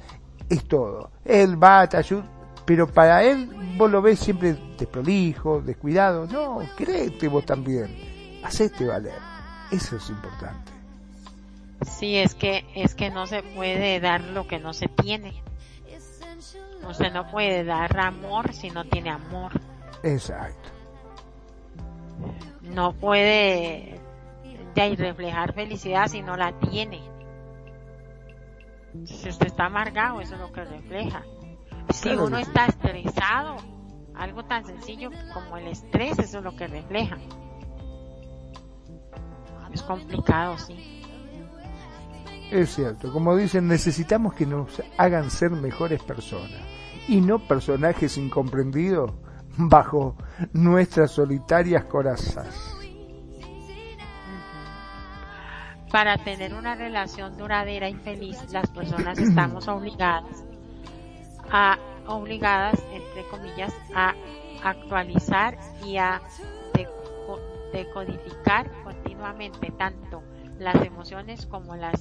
es todo. Él va, te ayuda, pero para él vos lo ves siempre desprolijo, descuidado. No, créete vos también, hacete valer. Eso es importante. Sí, es que es que no se puede dar lo que no se tiene. O sea, no puede dar amor si no tiene amor. Exacto. No puede y reflejar felicidad si no la tiene. Si usted está amargado, eso es lo que refleja. Si uno está estresado, algo tan sencillo como el estrés, eso es lo que refleja. Es complicado, sí. Es cierto, como dicen, necesitamos que nos hagan ser mejores personas y no personajes incomprendidos bajo nuestras solitarias corazas. para tener una relación duradera y feliz, las personas estamos obligadas a, obligadas, entre comillas, a actualizar y a decodificar continuamente tanto las emociones como las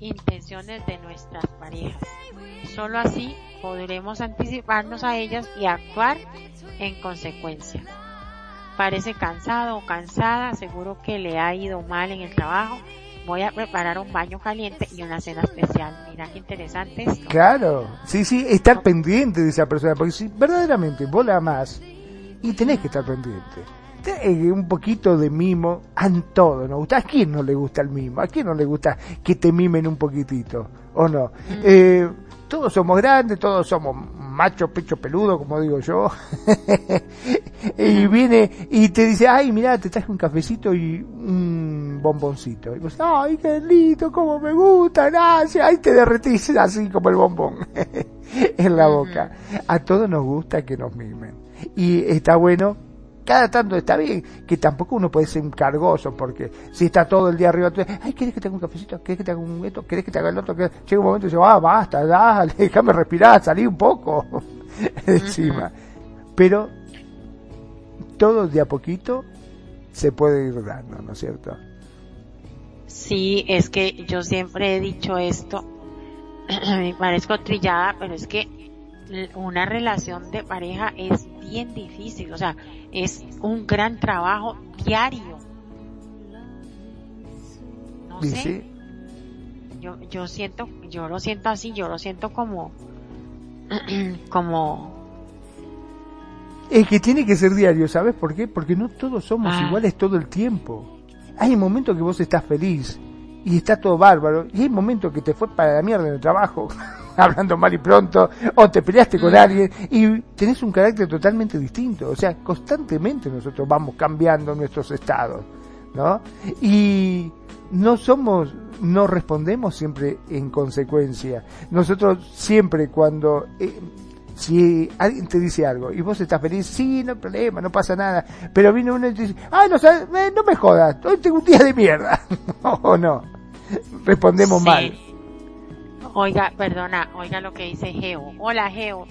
intenciones de nuestras parejas. Solo así podremos anticiparnos a ellas y actuar en consecuencia parece cansado o cansada, seguro que le ha ido mal en el trabajo, voy a preparar un baño caliente y una cena especial. Mira qué interesante esto. Claro, sí, sí, estar pendiente de esa persona, porque si verdaderamente vos la amás y tenés que estar pendiente. Un poquito de mimo a todo, ¿no? ¿A quién no le gusta el mimo? ¿A quién no le gusta que te mimen un poquitito? ¿O no? Mm. Eh, todos somos grandes, todos somos macho, pecho peludo, como digo yo. y viene y te dice, ay, mira, te traje un cafecito y un bomboncito. Y vos, ay, qué lindo, cómo me gusta, gracias. Ahí te derretís así como el bombón en la boca. A todos nos gusta que nos mimen. Y está bueno cada tanto está bien, que tampoco uno puede ser un cargoso, porque si está todo el día arriba, tú, ay, ¿quieres que te haga un cafecito? ¿Quieres que te haga un esto? ¿Quieres que te haga el otro? Llega un momento y dice, ah, basta, dale, déjame respirar, salí un poco encima. Pero todo de a poquito se puede ir dando, ¿no es cierto? Sí, es que yo siempre he dicho esto, me parezco trillada, pero es que una relación de pareja es bien difícil, o sea, es un gran trabajo diario. No sé. Yo, yo siento, yo lo siento así, yo lo siento como, como... Es que tiene que ser diario, ¿sabes por qué? Porque no todos somos ah. iguales todo el tiempo. Hay momentos que vos estás feliz y está todo bárbaro, y hay momentos que te fue para la mierda en el trabajo. hablando mal y pronto, o te peleaste con mm. alguien y tenés un carácter totalmente distinto. O sea, constantemente nosotros vamos cambiando nuestros estados, ¿no? Y no somos no respondemos siempre en consecuencia. Nosotros siempre cuando eh, si alguien te dice algo y vos estás feliz, sí, no hay problema, no pasa nada, pero viene uno y te dice, ay, no, eh, no me jodas, hoy tengo un día de mierda, o no, respondemos mal. Oiga, perdona, oiga lo que dice Geo. Hola Geo,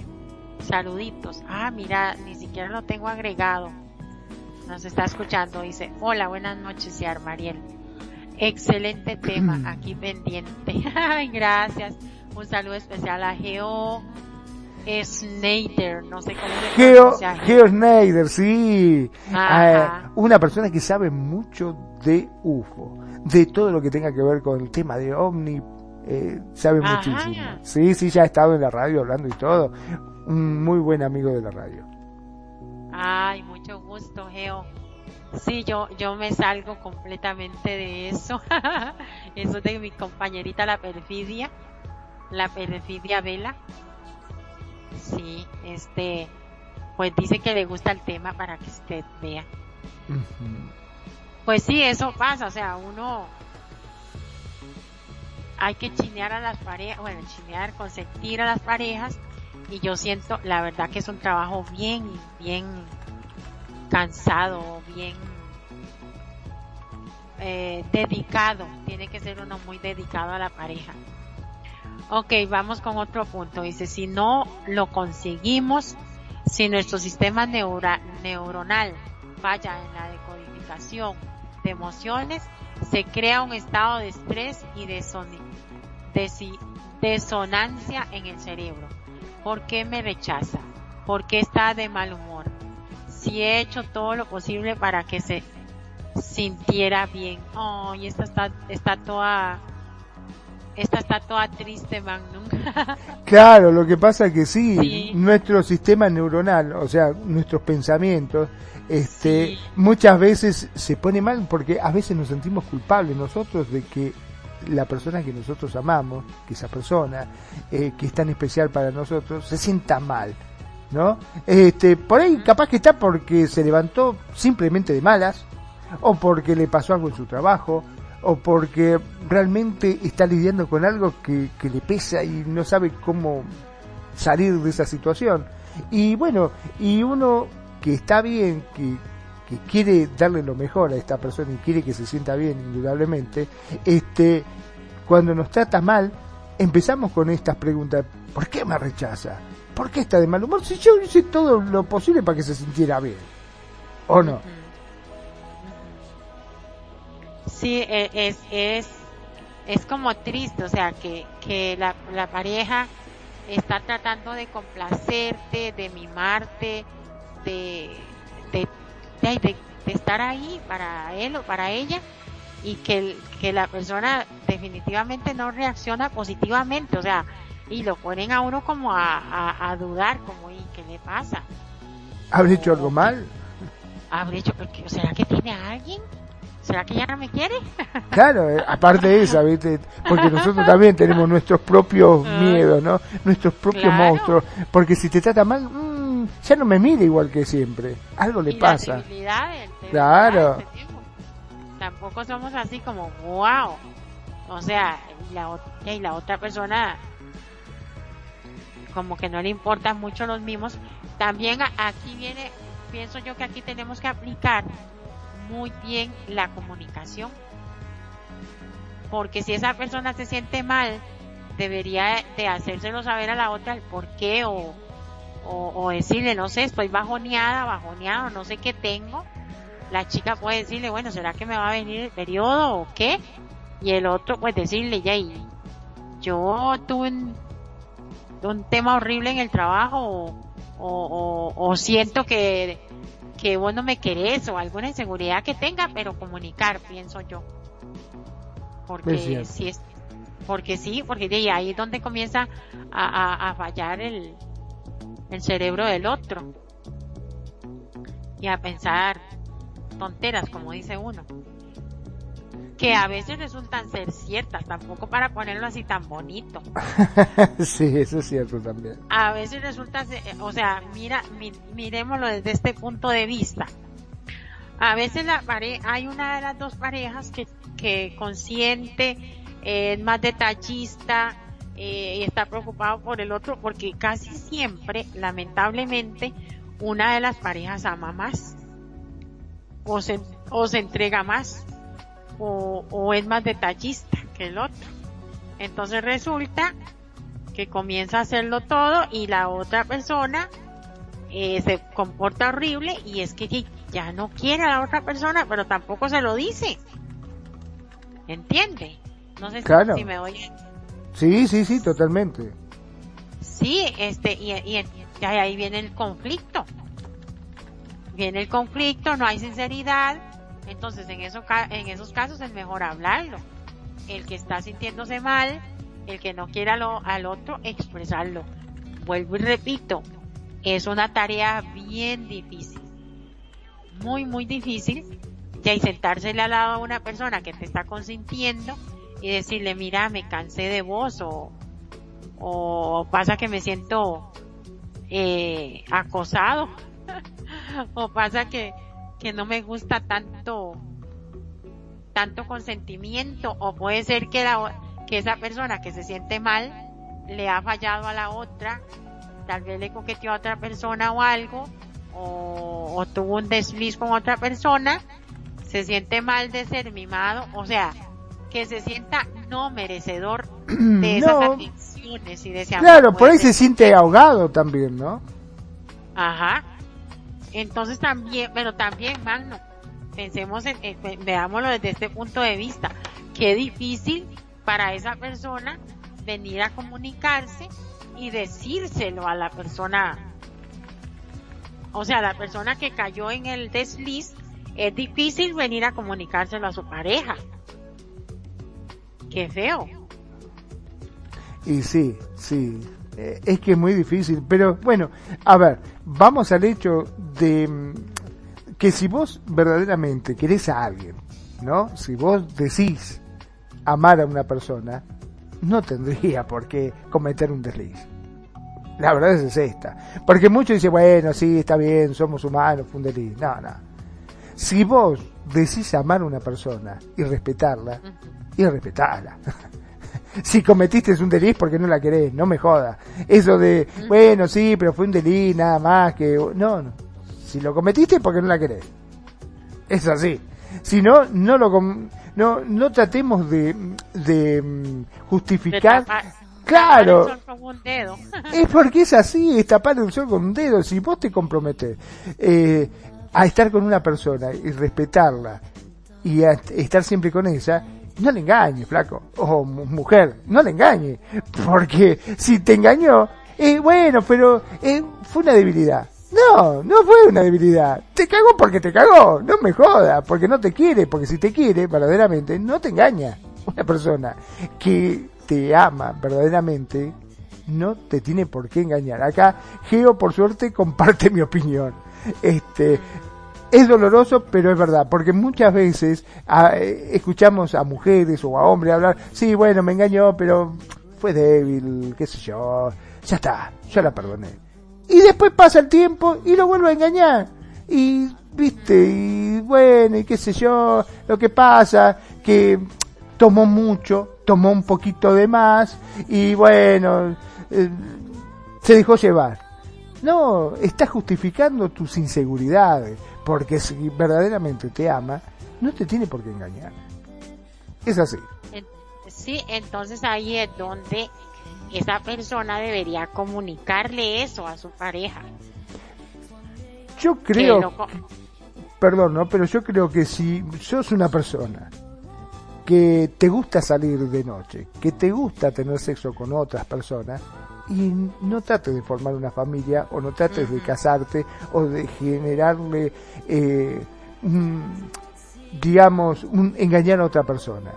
saluditos. Ah, mira, ni siquiera lo tengo agregado. Nos está escuchando, dice, hola, buenas noches, Yar Mariel. Excelente tema, aquí pendiente. Ay, gracias. Un saludo especial a Geo Schneider, no sé cómo se Geo, Geo Schneider, sí. Eh, una persona que sabe mucho de UFO, de todo lo que tenga que ver con el tema de OVNI, eh, sabe muchísimo. Sí, sí, ya ha estado en la radio hablando y todo. Un muy buen amigo de la radio. Ay, mucho gusto, Geo. Sí, yo, yo me salgo completamente de eso. eso de mi compañerita la perfidia, la perfidia Vela. Sí, este, pues dice que le gusta el tema para que usted vea. Pues sí, eso pasa, o sea, uno hay que chinear a las parejas, bueno, chinear, consentir a las parejas y yo siento, la verdad que es un trabajo bien, bien cansado, bien eh, dedicado, tiene que ser uno muy dedicado a la pareja. Ok, vamos con otro punto. Dice, si no lo conseguimos, si nuestro sistema neuronal falla en la decodificación de emociones, se crea un estado de estrés y de, desonancia en el cerebro. ¿Por qué me rechaza? ¿Por qué está de mal humor? Si he hecho todo lo posible para que se sintiera bien. Oh, y esta está, está toda esta está toda triste, Magnum. claro, lo que pasa es que sí, nuestro sistema neuronal, o sea, nuestros pensamientos, este, muchas veces se pone mal porque a veces nos sentimos culpables nosotros de que la persona que nosotros amamos, que esa persona eh, que es tan especial para nosotros, se sienta mal. ¿No? Este, por ahí capaz que está porque se levantó simplemente de malas, o porque le pasó algo en su trabajo, o porque realmente está lidiando con algo que, le pesa y no sabe cómo salir de esa situación. Y bueno, y uno que está bien, que, que quiere darle lo mejor a esta persona y quiere que se sienta bien, indudablemente, este, cuando nos trata mal, empezamos con estas preguntas, ¿por qué me rechaza? ¿Por qué está de mal humor? Si yo hice todo lo posible para que se sintiera bien. ¿O no? Sí, e, es, es, es como triste, o sea, que, que la, la pareja está tratando de complacerte, de mimarte, de, de, de, estar ahí para él o para ella y que, que la persona definitivamente no reacciona positivamente, o sea, y lo ponen a uno como a, a, dudar, como, ¿y qué le pasa? ¿Habré hecho algo mal? ¿Habré hecho, porque, ¿será que tiene a alguien? ¿Será que ya no me quiere? Claro, eh, aparte de esa, ¿viste? Porque nosotros también tenemos nuestros propios miedos, ¿no? Nuestros propios monstruos. Porque si te trata mal, ya no me mira igual que siempre. Algo le pasa. claro. Tampoco somos así como, wow. O sea, y la, y la otra persona como que no le importan mucho los mismos. También aquí viene, pienso yo que aquí tenemos que aplicar muy bien la comunicación. Porque si esa persona se siente mal, debería de hacérselo saber a la otra el por qué o, o, decirle, no sé, estoy bajoneada, bajoneado, no sé qué tengo. La chica puede decirle, bueno, ¿será que me va a venir el periodo o qué? Y el otro, pues decirle, ya, y yo tuve un, un tema horrible en el trabajo o, o, o siento que que vos no me querés o alguna inseguridad que tenga, pero comunicar, pienso yo. Porque si es, porque sí, porque de ahí es donde comienza a, a, fallar el, el cerebro del otro. Y a pensar tonteras, como dice uno que a veces resultan ser ciertas, tampoco para ponerlo así tan bonito. sí, eso es cierto también. A veces resulta, o sea, mira, miremoslo desde este punto de vista. A veces la pare hay una de las dos parejas que, que consiente, es más detallista eh, y está preocupado por el otro, porque casi siempre, lamentablemente, una de las parejas ama más o se, o se entrega más o, o es más detallista que el otro. Entonces resulta que comienza a hacerlo todo y la otra persona eh, se comporta horrible y es que ya no quiere a la otra persona, pero tampoco se lo dice. ¿Entiende? No sé si, me oye. Sí, sí, sí, totalmente. Sí, este, y, y, y ahí viene el conflicto. Viene el conflicto, no hay sinceridad, entonces en, eso, en esos casos es mejor hablarlo. El que está sintiéndose mal, el que no quiera lo, al otro, expresarlo. Vuelvo y repito, es una tarea bien difícil. Muy, muy difícil. Y sentársele al lado a una persona que te está consintiendo y decirle, mira, me cansé de vos o, o pasa que me siento eh, acosado o pasa que, que no me gusta tanto tanto consentimiento o puede ser que la, que esa persona que se siente mal le ha fallado a la otra, tal vez le coqueteó a otra persona o algo, o, tuvo un desliz con otra persona, se siente mal de ser mimado, o sea, que se sienta no merecedor de esas atenciones y de ese amor. Claro, por ahí se siente ahogado también, ¿no? Ajá. Entonces también, pero también, Magno, pensemos en, veámoslo desde este punto de vista. Qué difícil para esa persona venir a comunicarse y decírselo a la persona. O sea, la persona que cayó en el desliz, es difícil venir a comunicárselo a su pareja. Qué feo. Y sí, sí, eh, es que es muy difícil, pero bueno, a ver, vamos al hecho de mm, que si vos verdaderamente querés a alguien, ¿no? Si vos decís, amar a una persona, no tendría por qué cometer un desliz. La verdad es esta. Porque muchos dicen, bueno, sí, está bien, somos humanos, fue un desliz. No, no. Si vos decís amar a una persona y respetarla, y respetarla. si cometiste un desliz porque no la querés, no me jodas. Eso de, bueno, sí, pero fue un desliz, nada más que... No, no. Si lo cometiste porque no la querés. Es así. Si no, no lo no, no tratemos de, de mm, justificar. claro. es porque es así, es tapar el sol con un dedo. Si vos te comprometes eh, a estar con una persona y respetarla y a estar siempre con ella, no le engañes, flaco. O mujer, no le engañes. Porque si te engañó, eh, bueno, pero eh, fue una debilidad. No, no fue una debilidad. Te cagó porque te cagó. No me joda, porque no te quiere. Porque si te quiere, verdaderamente, no te engaña. Una persona que te ama verdaderamente no te tiene por qué engañar. Acá Geo, por suerte, comparte mi opinión. Este, es doloroso, pero es verdad, porque muchas veces eh, escuchamos a mujeres o a hombres hablar, sí, bueno, me engañó, pero fue débil, qué sé yo, ya está, ya la perdoné y después pasa el tiempo y lo vuelve a engañar. Y, viste, y bueno, y qué sé yo, lo que pasa, que tomó mucho, tomó un poquito de más, y bueno, eh, se dejó llevar. No, está justificando tus inseguridades, porque si verdaderamente te ama, no te tiene por qué engañar. Es así. Sí, entonces ahí es donde esa persona debería comunicarle eso a su pareja. Yo creo, perdón, ¿no? pero yo creo que si sos una persona que te gusta salir de noche, que te gusta tener sexo con otras personas, y no trates de formar una familia o no trates de casarte o de generarle, eh, digamos, un, engañar a otra persona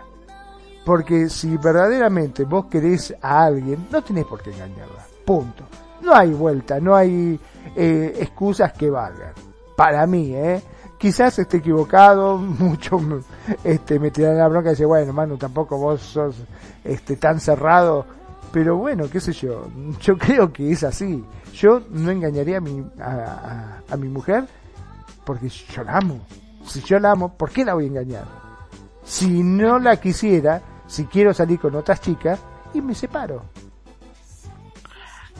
porque si verdaderamente vos querés a alguien, no tenés por qué engañarla. Punto. No hay vuelta, no hay eh, excusas que valgan. Para mí, ¿eh? Quizás esté equivocado, mucho este, me tiran la bronca y dice, bueno, Manu, tampoco vos sos este, tan cerrado. Pero bueno, qué sé yo, yo creo que es así. Yo no engañaría a mi, a, a mi mujer porque yo la amo. Si yo la amo, ¿por qué la voy a engañar? Si no la quisiera, si quiero salir con otras chicas y me separo.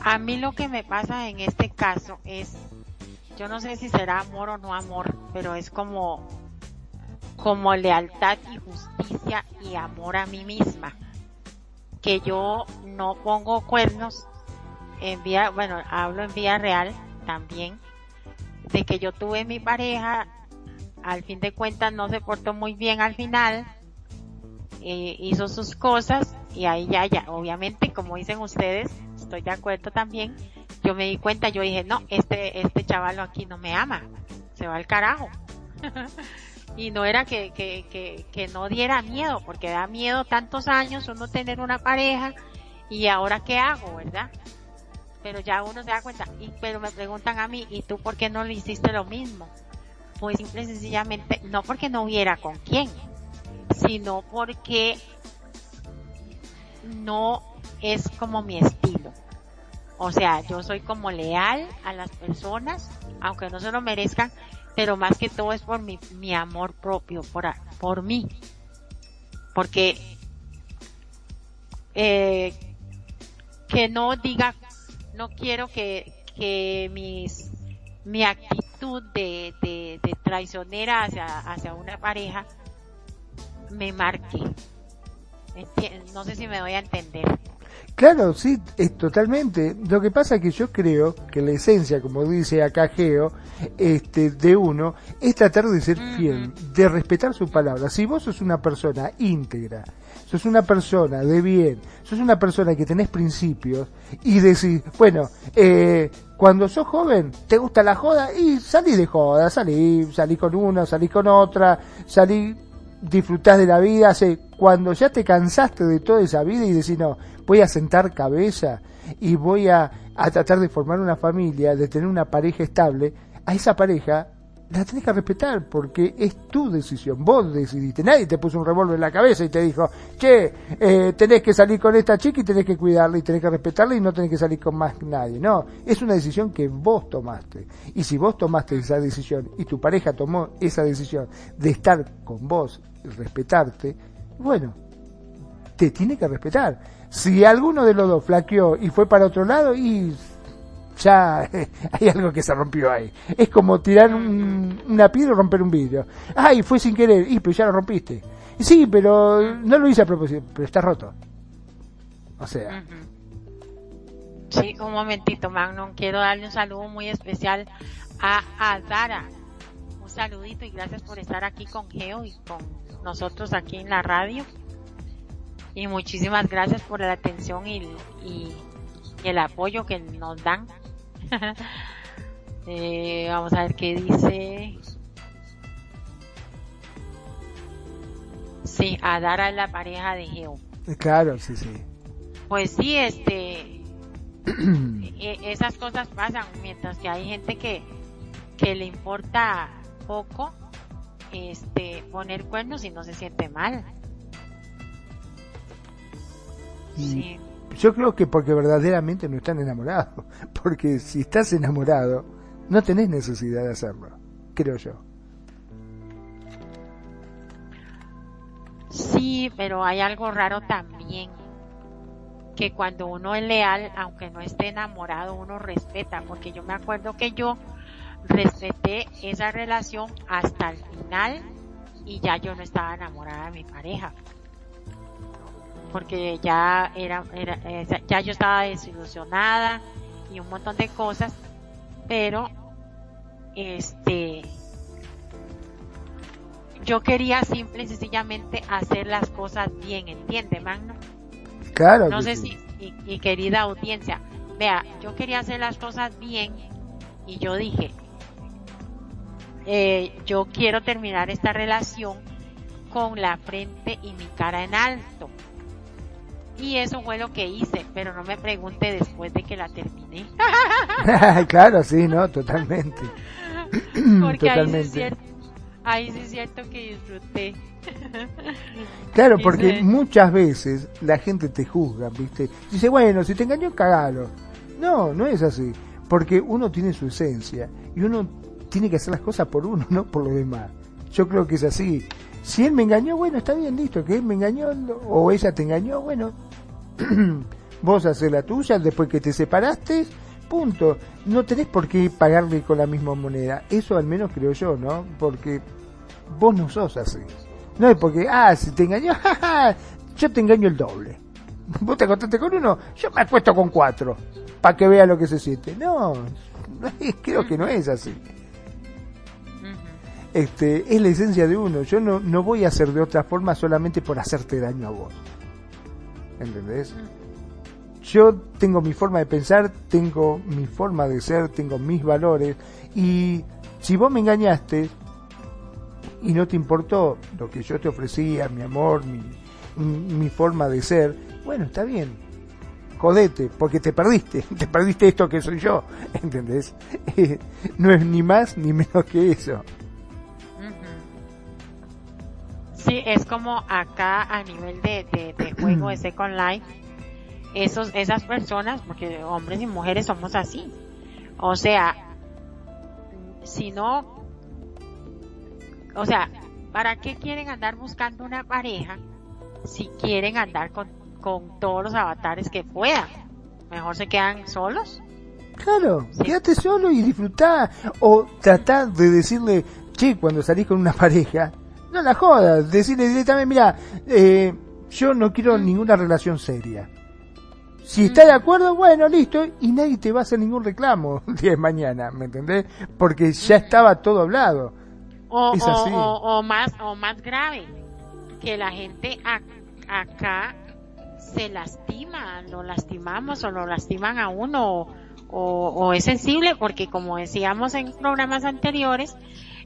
A mí lo que me pasa en este caso es, yo no sé si será amor o no amor, pero es como, como lealtad y justicia y amor a mí misma. Que yo no pongo cuernos en vía, bueno, hablo en vía real también, de que yo tuve mi pareja, al fin de cuentas no se portó muy bien al final, eh, hizo sus cosas y ahí ya, ya, obviamente, como dicen ustedes, estoy de acuerdo también, yo me di cuenta, yo dije, no, este, este chavalo aquí no me ama, se va al carajo. y no era que, que, que, que no diera miedo, porque da miedo tantos años uno tener una pareja y ahora qué hago, ¿verdad? Pero ya uno se da cuenta, y, pero me preguntan a mí, ¿y tú por qué no le hiciste lo mismo? Pues simple y sencillamente, no porque no hubiera con quién, sino porque no es como mi estilo. O sea, yo soy como leal a las personas, aunque no se lo merezcan, pero más que todo es por mi, mi amor propio, por, por mí. Porque eh, que no diga, no quiero que, que mis, mi actitud de, de, de traicionera hacia, hacia una pareja me marque. No sé si me voy a entender. Claro, sí, es totalmente. Lo que pasa es que yo creo que la esencia, como dice acá Geo, este, de uno, es tratar de ser fiel, de respetar su palabra. Si vos sos una persona íntegra, sos una persona de bien, sos una persona que tenés principios y decís, bueno, eh, cuando sos joven, te gusta la joda y salí de joda, salí, salí con una, salí con otra, salí disfrutás de la vida, cuando ya te cansaste de toda esa vida y decís, no, voy a sentar cabeza y voy a, a tratar de formar una familia, de tener una pareja estable, a esa pareja la tenés que respetar porque es tu decisión, vos decidiste, nadie te puso un revólver en la cabeza y te dijo, che, eh, tenés que salir con esta chica y tenés que cuidarla y tenés que respetarla y no tenés que salir con más nadie, no, es una decisión que vos tomaste. Y si vos tomaste esa decisión y tu pareja tomó esa decisión de estar con vos y respetarte, bueno, te tiene que respetar. Si alguno de los dos flaqueó y fue para otro lado y ya hay algo que se rompió ahí. Es como tirar una piedra y romper un vidrio. Ay, fue sin querer, y pero ya lo rompiste. Sí, pero no lo hice a propósito, pero está roto. O sea. Sí, un momentito, Magnum. Quiero darle un saludo muy especial a Adara. Un saludito y gracias por estar aquí con Geo y con nosotros aquí en la radio. Y muchísimas gracias por la atención y, y el apoyo que nos dan eh, vamos a ver qué dice. Sí, Adara es la pareja de Geo. Claro, sí, sí. Pues sí, este, e, esas cosas pasan, mientras que hay gente que, que le importa poco, este, poner cuernos y no se siente mal. Sí. Yo creo que porque verdaderamente no están enamorados. Porque si estás enamorado, no tenés necesidad de hacerlo. Creo yo. Sí, pero hay algo raro también. Que cuando uno es leal, aunque no esté enamorado, uno respeta. Porque yo me acuerdo que yo respeté esa relación hasta el final y ya yo no estaba enamorada de mi pareja porque ya era, era eh, ya yo estaba desilusionada y un montón de cosas, pero este yo quería simple y sencillamente hacer las cosas bien, ¿entiende, Magno? Claro. No sé si, y, querida audiencia, vea, yo quería hacer las cosas bien y yo dije, eh, yo quiero terminar esta relación con la frente y mi cara en alto. Y eso fue lo que hice, pero no me pregunte después de que la terminé. claro, sí, no, totalmente. Porque ahí sí, es cierto, ahí sí es cierto que disfruté. Claro, porque muchas veces la gente te juzga, ¿viste? Dice, bueno, si te engañó, cagalo. No, no es así. Porque uno tiene su esencia y uno tiene que hacer las cosas por uno, no por los demás. Yo creo que es así. Si él me engañó, bueno, está bien, listo, que él me engañó o ella te engañó, bueno, vos haces la tuya después que te separaste, punto. No tenés por qué pagarle con la misma moneda. Eso al menos creo yo, ¿no? Porque vos no sos así. No es porque, ah, si te engañó, yo te engaño el doble. Vos te acostaste con uno, yo me acuesto con cuatro, para que vea lo que se siente. No, creo que no es así. Este, es la esencia de uno. Yo no, no voy a hacer de otra forma solamente por hacerte daño a vos. ¿Entendés? Yo tengo mi forma de pensar, tengo mi forma de ser, tengo mis valores y si vos me engañaste y no te importó lo que yo te ofrecía, mi amor, mi, mi forma de ser, bueno, está bien, jodete, porque te perdiste, te perdiste esto que soy yo, ¿entendés? no es ni más ni menos que eso. Sí, es como acá a nivel de, de, juego de Second Life, esos, esas personas, porque hombres y mujeres somos así. O sea, si no, o sea, ¿para qué quieren andar buscando una pareja si quieren andar con, con todos los avatares que puedan? Mejor se quedan solos. Claro, quédate solo y disfrutá. O tratar de decirle, che, cuando salís con una pareja, no la jodas, decirle directamente, mira, eh, yo no quiero ninguna relación seria. Si está de acuerdo, bueno, listo, y nadie te va a hacer ningún reclamo el día de mañana, ¿me entendés? Porque ya estaba todo hablado. O, es así. O, más, o más grave, que la gente acá se lastima, lo lastimamos o lo lastiman a uno, o, o es sensible, porque como decíamos en programas anteriores,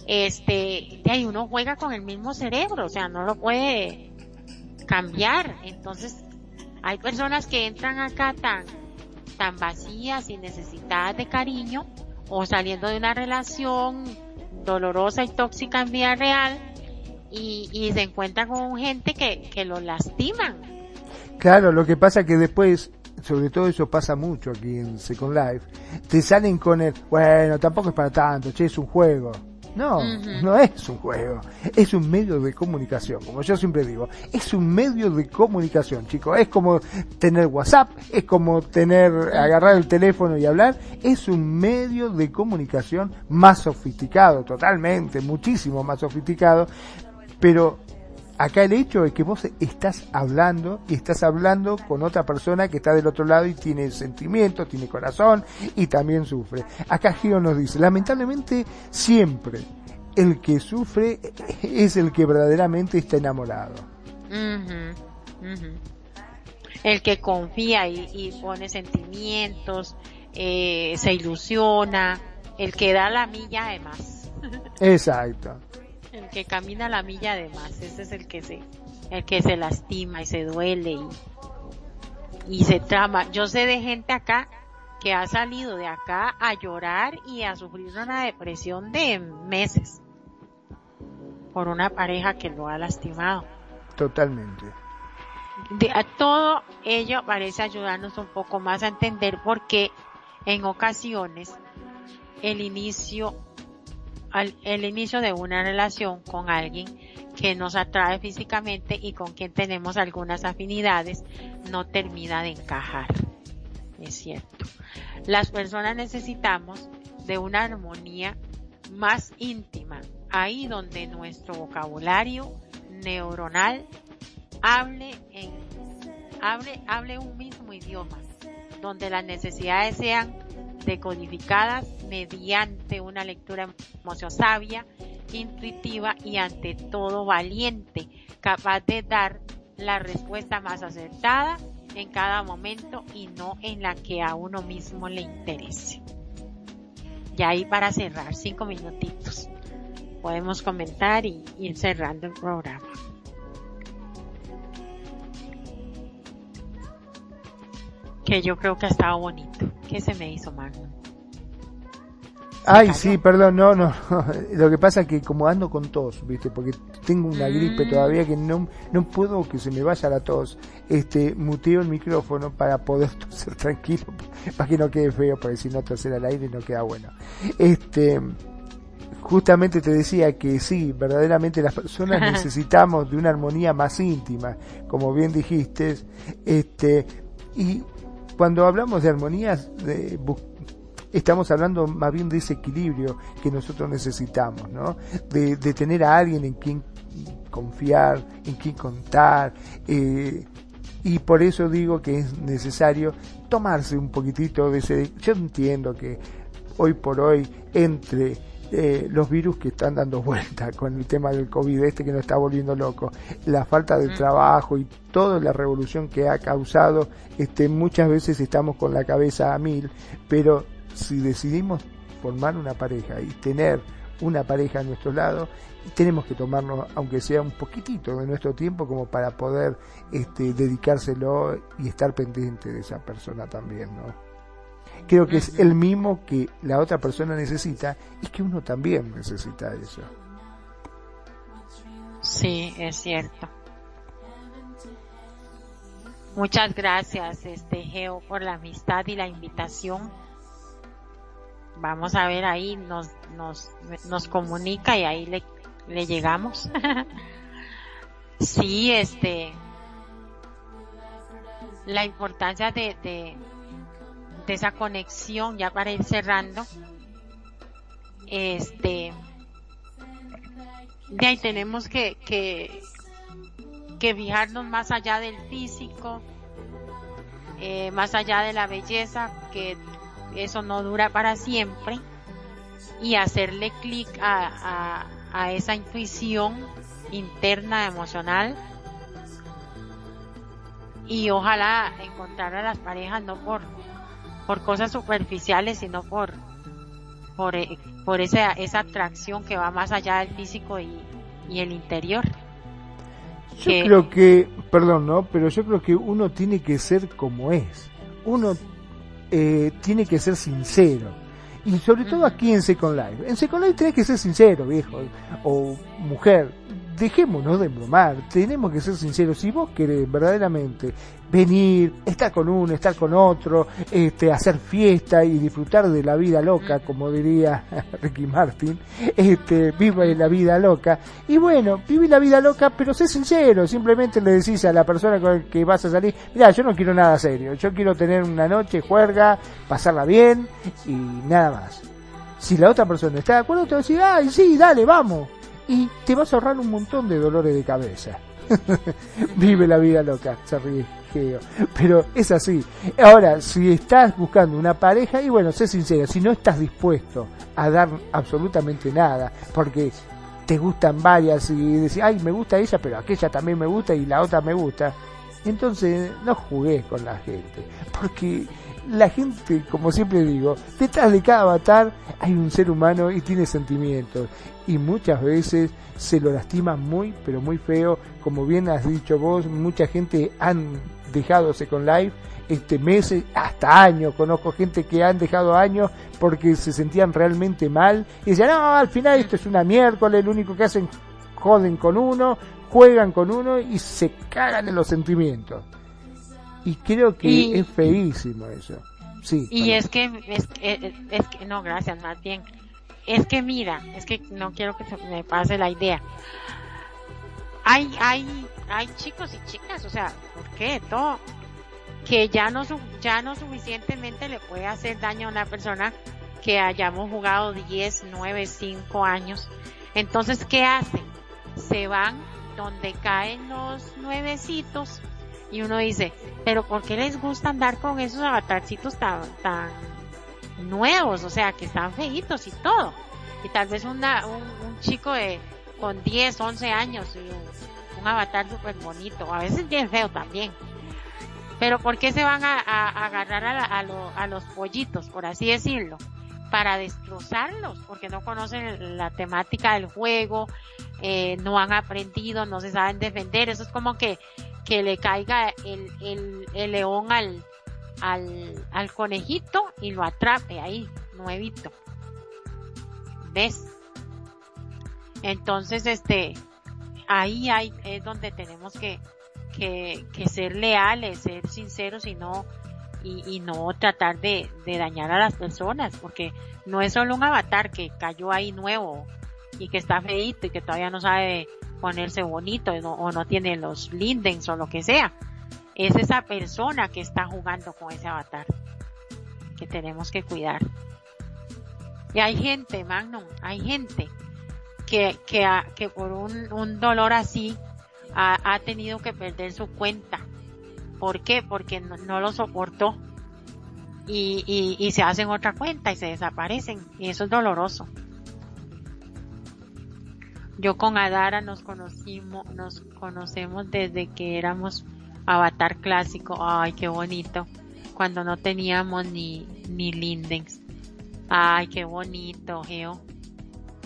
este, de ahí uno juega con el mismo cerebro, o sea, no lo puede cambiar. Entonces, hay personas que entran acá tan, tan vacías y necesitadas de cariño, o saliendo de una relación dolorosa y tóxica en vida real, y, y se encuentran con gente que, que lo lastiman. Claro, lo que pasa que después sobre todo eso pasa mucho aquí en Second Life, te salen con el, bueno, tampoco es para tanto, che, es un juego. No, no es un juego, es un medio de comunicación, como yo siempre digo, es un medio de comunicación, chicos, es como tener WhatsApp, es como tener, agarrar el teléfono y hablar, es un medio de comunicación más sofisticado, totalmente, muchísimo más sofisticado, pero acá el hecho es que vos estás hablando y estás hablando con otra persona que está del otro lado y tiene sentimientos, tiene corazón y también sufre. Acá Gio nos dice, lamentablemente siempre el que sufre es el que verdaderamente está enamorado. El que confía y, pone sentimientos, eh, se ilusiona, el que da la milla además. Exacto el que camina la milla de más, ese es el que se, el que se lastima y se duele y, y se trama. Yo sé de gente acá que ha salido de acá a llorar y a sufrir una depresión de meses por una pareja que lo ha lastimado. Totalmente. De, a todo ello parece ayudarnos un poco más a entender por qué en ocasiones el inicio el inicio de una relación con alguien que nos atrae físicamente y con quien tenemos algunas afinidades no termina de encajar. Es cierto. Las personas necesitamos de una armonía más íntima, ahí donde nuestro vocabulario neuronal hable en, hable, hable un mismo idioma, donde las necesidades sean decodificadas mediante una lectura emoción sabia, intuitiva y ante todo valiente, capaz de dar la respuesta más acertada en cada momento y no en la que a uno mismo le interese. Y ahí para cerrar, cinco minutitos. Podemos comentar y ir cerrando el programa. que yo creo que ha estado bonito. ¿Qué se me hizo, Magno? Ay, sí, perdón, no, no, Lo que pasa es que como ando con tos, ¿viste? Porque tengo una gripe mm. todavía que no, no puedo que se me vaya la tos. Este, muteo el micrófono para poder toser tranquilo, para que no quede feo, porque si no toser al aire no queda bueno. Este, justamente te decía que sí, verdaderamente las personas necesitamos de una armonía más íntima, como bien dijiste, este, y cuando hablamos de armonías, de, estamos hablando más bien de ese equilibrio que nosotros necesitamos, ¿no? De, de tener a alguien en quien confiar, en quien contar, eh, y por eso digo que es necesario tomarse un poquitito de ese... Yo entiendo que hoy por hoy entre eh, los virus que están dando vuelta con el tema del COVID, este que nos está volviendo loco, la falta de trabajo y toda la revolución que ha causado, este, muchas veces estamos con la cabeza a mil, pero si decidimos formar una pareja y tener una pareja a nuestro lado, tenemos que tomarnos, aunque sea un poquitito de nuestro tiempo, como para poder este, dedicárselo y estar pendiente de esa persona también, ¿no? creo que es el mismo que la otra persona necesita y que uno también necesita eso. Sí, es cierto. Muchas gracias, este Geo, por la amistad y la invitación. Vamos a ver ahí, nos, nos, nos comunica y ahí le, le llegamos. sí, este, la importancia de, de, de esa conexión, ya para ir cerrando, este, de ahí tenemos que, que, que fijarnos más allá del físico, eh, más allá de la belleza, que eso no dura para siempre, y hacerle clic a, a, a esa intuición interna, emocional, y ojalá encontrar a las parejas no por por cosas superficiales, sino por, por, eh, por esa, esa atracción que va más allá del físico y, y el interior. Yo creo que, perdón, ¿no? Pero yo creo que uno tiene que ser como es. Uno eh, tiene que ser sincero. Y sobre todo aquí en Second Life. En Second Life tenés que ser sincero, viejo. O mujer dejémonos de bromar, tenemos que ser sinceros, si vos querés verdaderamente venir, estar con uno, estar con otro, este, hacer fiesta y disfrutar de la vida loca, como diría Ricky Martin, este, vive la vida loca, y bueno, vive la vida loca, pero sé sincero, simplemente le decís a la persona con la que vas a salir, mira, yo no quiero nada serio, yo quiero tener una noche juerga, pasarla bien y nada más. Si la otra persona está de acuerdo, te va a decir, ay, sí, dale, vamos y te vas a ahorrar un montón de dolores de cabeza. Vive la vida loca, se ríe. Pero es así. Ahora, si estás buscando una pareja, y bueno, sé sincero, si no estás dispuesto a dar absolutamente nada, porque te gustan varias y decís, ay, me gusta ella, pero aquella también me gusta y la otra me gusta, entonces no jugues con la gente, porque la gente, como siempre digo, detrás de cada avatar hay un ser humano y tiene sentimientos. Y muchas veces se lo lastima muy, pero muy feo. Como bien has dicho vos, mucha gente han dejado Second Life este meses, hasta años. Conozco gente que han dejado años porque se sentían realmente mal. Y decían, no, al final esto es una miércoles, lo único que hacen joden con uno, juegan con uno y se cagan en los sentimientos. Y creo que es feísimo eso. Sí. Y es que, es, es, que, no, gracias, más bien. Es que mira, es que no quiero que se me pase la idea. Hay, hay, hay chicos y chicas, o sea, ¿por qué? Todo, que ya no, ya no suficientemente le puede hacer daño a una persona que hayamos jugado 10, 9, 5 años. Entonces, ¿qué hacen? Se van donde caen los nuevecitos y uno dice, pero ¿por qué les gusta andar con esos avatarcitos tan, tan nuevos? O sea, que están feitos y todo. Y tal vez una, un, chico de, con 10, 11 años y un, avatar súper bonito, a veces bien feo también. Pero ¿por qué se van a, agarrar a, a los pollitos, por así decirlo? para destrozarlos, porque no conocen la temática del juego, eh, no han aprendido, no se saben defender. Eso es como que que le caiga el león al, al, al conejito y lo atrape ahí, nuevito. ¿Ves? Entonces, este, ahí hay, es donde tenemos que, que, que ser leales, ser sinceros y no y, no tratar de, dañar a las personas, porque no es solo un avatar que cayó ahí nuevo y que está feito y que todavía no sabe ponerse bonito o no tiene los lindens o lo que sea. Es esa persona que está jugando con ese avatar que tenemos que cuidar. Y hay gente, Magnum, hay gente que, que, que por un, un dolor así ha, ha, tenido que perder su cuenta. ¿Por qué? Porque no, lo soportó. Y, y, y se hacen otra cuenta y se desaparecen. Y eso es doloroso. Yo con Adara nos conocimos, nos conocemos desde que éramos avatar clásico. Ay, qué bonito. Cuando no teníamos ni, ni Lindens. Ay, qué bonito, Geo.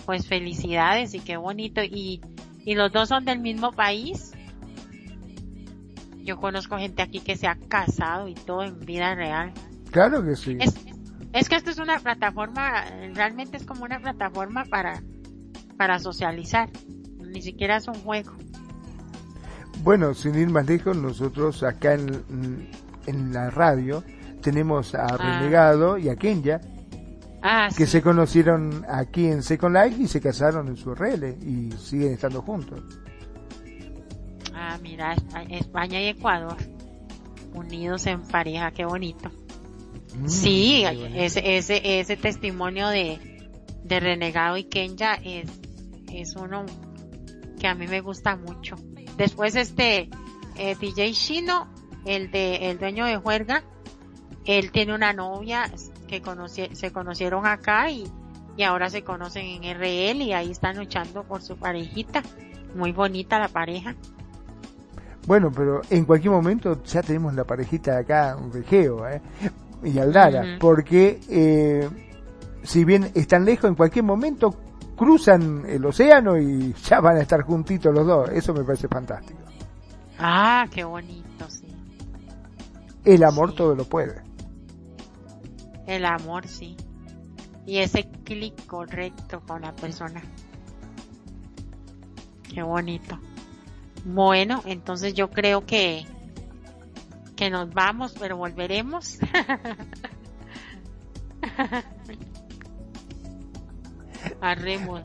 Pues felicidades y qué bonito. Y, y los dos son del mismo país. Yo conozco gente aquí que se ha casado y todo en vida real. Claro que sí. Es, es que esto es una plataforma, realmente es como una plataforma para, para socializar. Ni siquiera es un juego. Bueno, sin ir más lejos, nosotros acá en, en la radio tenemos a ah. Renegado y a Kenya, ah, que se conocieron aquí en Second Life y se casaron en su RL y siguen estando juntos. Ah, mira, España y Ecuador unidos en pareja, qué bonito. Mm, sí, ese, ese, ese testimonio de, de Renegado y Kenya es, es uno que a mí me gusta mucho. Después este eh, DJ Shino, el de el dueño de Juerga, él tiene una novia que se conocieron acá y, y ahora se conocen en RL y ahí están luchando por su parejita. Muy bonita la pareja. Bueno, pero en cualquier momento ya tenemos la parejita de acá, de Geo ¿eh? y Aldara, porque eh, si bien están lejos, en cualquier momento cruzan el océano y ya van a estar juntitos los dos. Eso me parece fantástico. Ah, qué bonito, sí. El amor todo lo puede. El amor, sí. Y ese clic correcto con la persona. Qué bonito. Bueno, entonces yo creo que que nos vamos, pero volveremos. Arremos.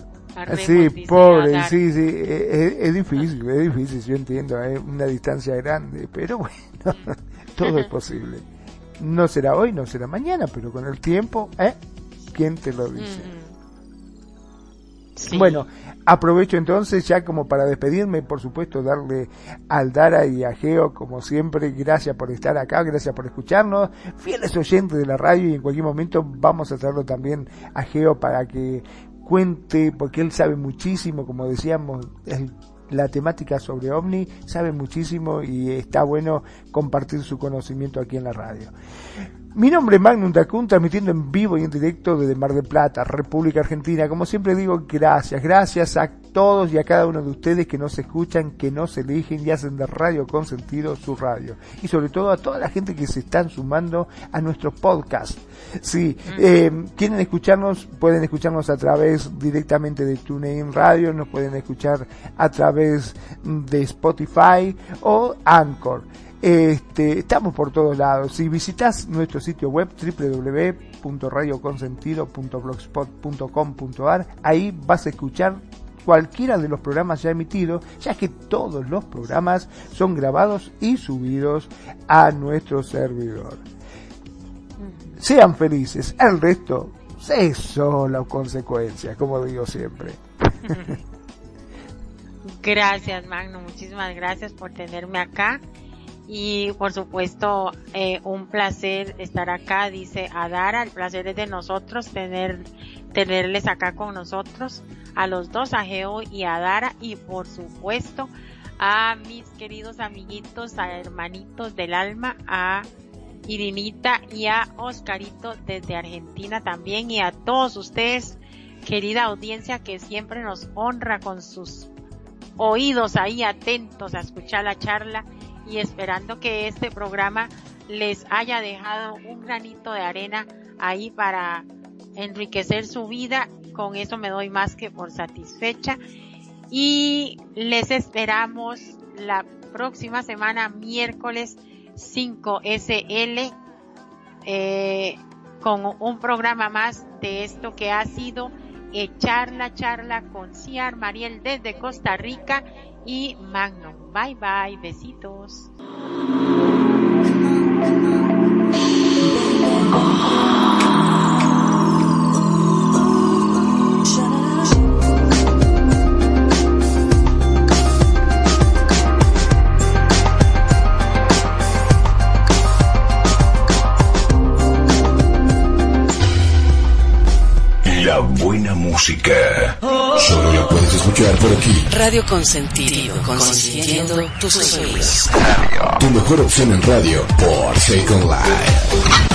sí, pobre, sí, sí, es, difícil, es difícil, yo entiendo, es una distancia grande, pero bueno, todo es posible. No será hoy, no será mañana, pero con el tiempo, ¿eh? ¿Quién te lo dice? Bueno, aprovecho entonces ya como para despedirme, por supuesto, darle al Dara y a Geo, como siempre, gracias por estar acá, gracias por escucharnos, fieles oyentes de la radio y en cualquier momento vamos a hacerlo también a Geo para que cuente, porque él sabe muchísimo, como decíamos, la temática sobre OVNI, sabe muchísimo y está bueno compartir su conocimiento aquí en la radio. Mi nombre es Magnum Tacun, transmitiendo en vivo y en directo desde Mar del Plata, República Argentina. Como siempre digo, gracias, gracias a todos y a cada uno de ustedes que nos escuchan, que nos eligen y hacen de Radio con sentido su radio. Y sobre todo a toda la gente que se están sumando a nuestro podcast. Si eh, quieren escucharnos, pueden escucharnos a través directamente de TuneIn Radio, nos pueden escuchar a través de Spotify o Anchor. Este, estamos por todos lados. Si visitas nuestro sitio web www.radioconsentido.blogspot.com.ar, ahí vas a escuchar cualquiera de los programas ya emitidos, ya que todos los programas son grabados y subidos a nuestro servidor. Sean felices, el resto es solo consecuencia, como digo siempre. Gracias, Magno, muchísimas gracias por tenerme acá y por supuesto eh, un placer estar acá dice Adara. El placer es de nosotros tener tenerles acá con nosotros a los dos a Geo y a Dara y por supuesto a mis queridos amiguitos a hermanitos del alma a Irinita y a Oscarito desde Argentina también. Y a todos ustedes querida audiencia que siempre nos honra con sus oídos ahí atentos a escuchar la charla y esperando que este programa les haya dejado un granito de arena ahí para enriquecer su vida. Con eso me doy más que por satisfecha. Y les esperamos la próxima semana, miércoles 5 SL, eh, con un programa más de esto que ha sido Echar la charla con Ciar Mariel desde Costa Rica y Magnum. Bye bye, besitos. Música. Solo la puedes escuchar por aquí. Radio Consentido, consintiendo tus sueños. Tu mejor opción en radio por Second Life.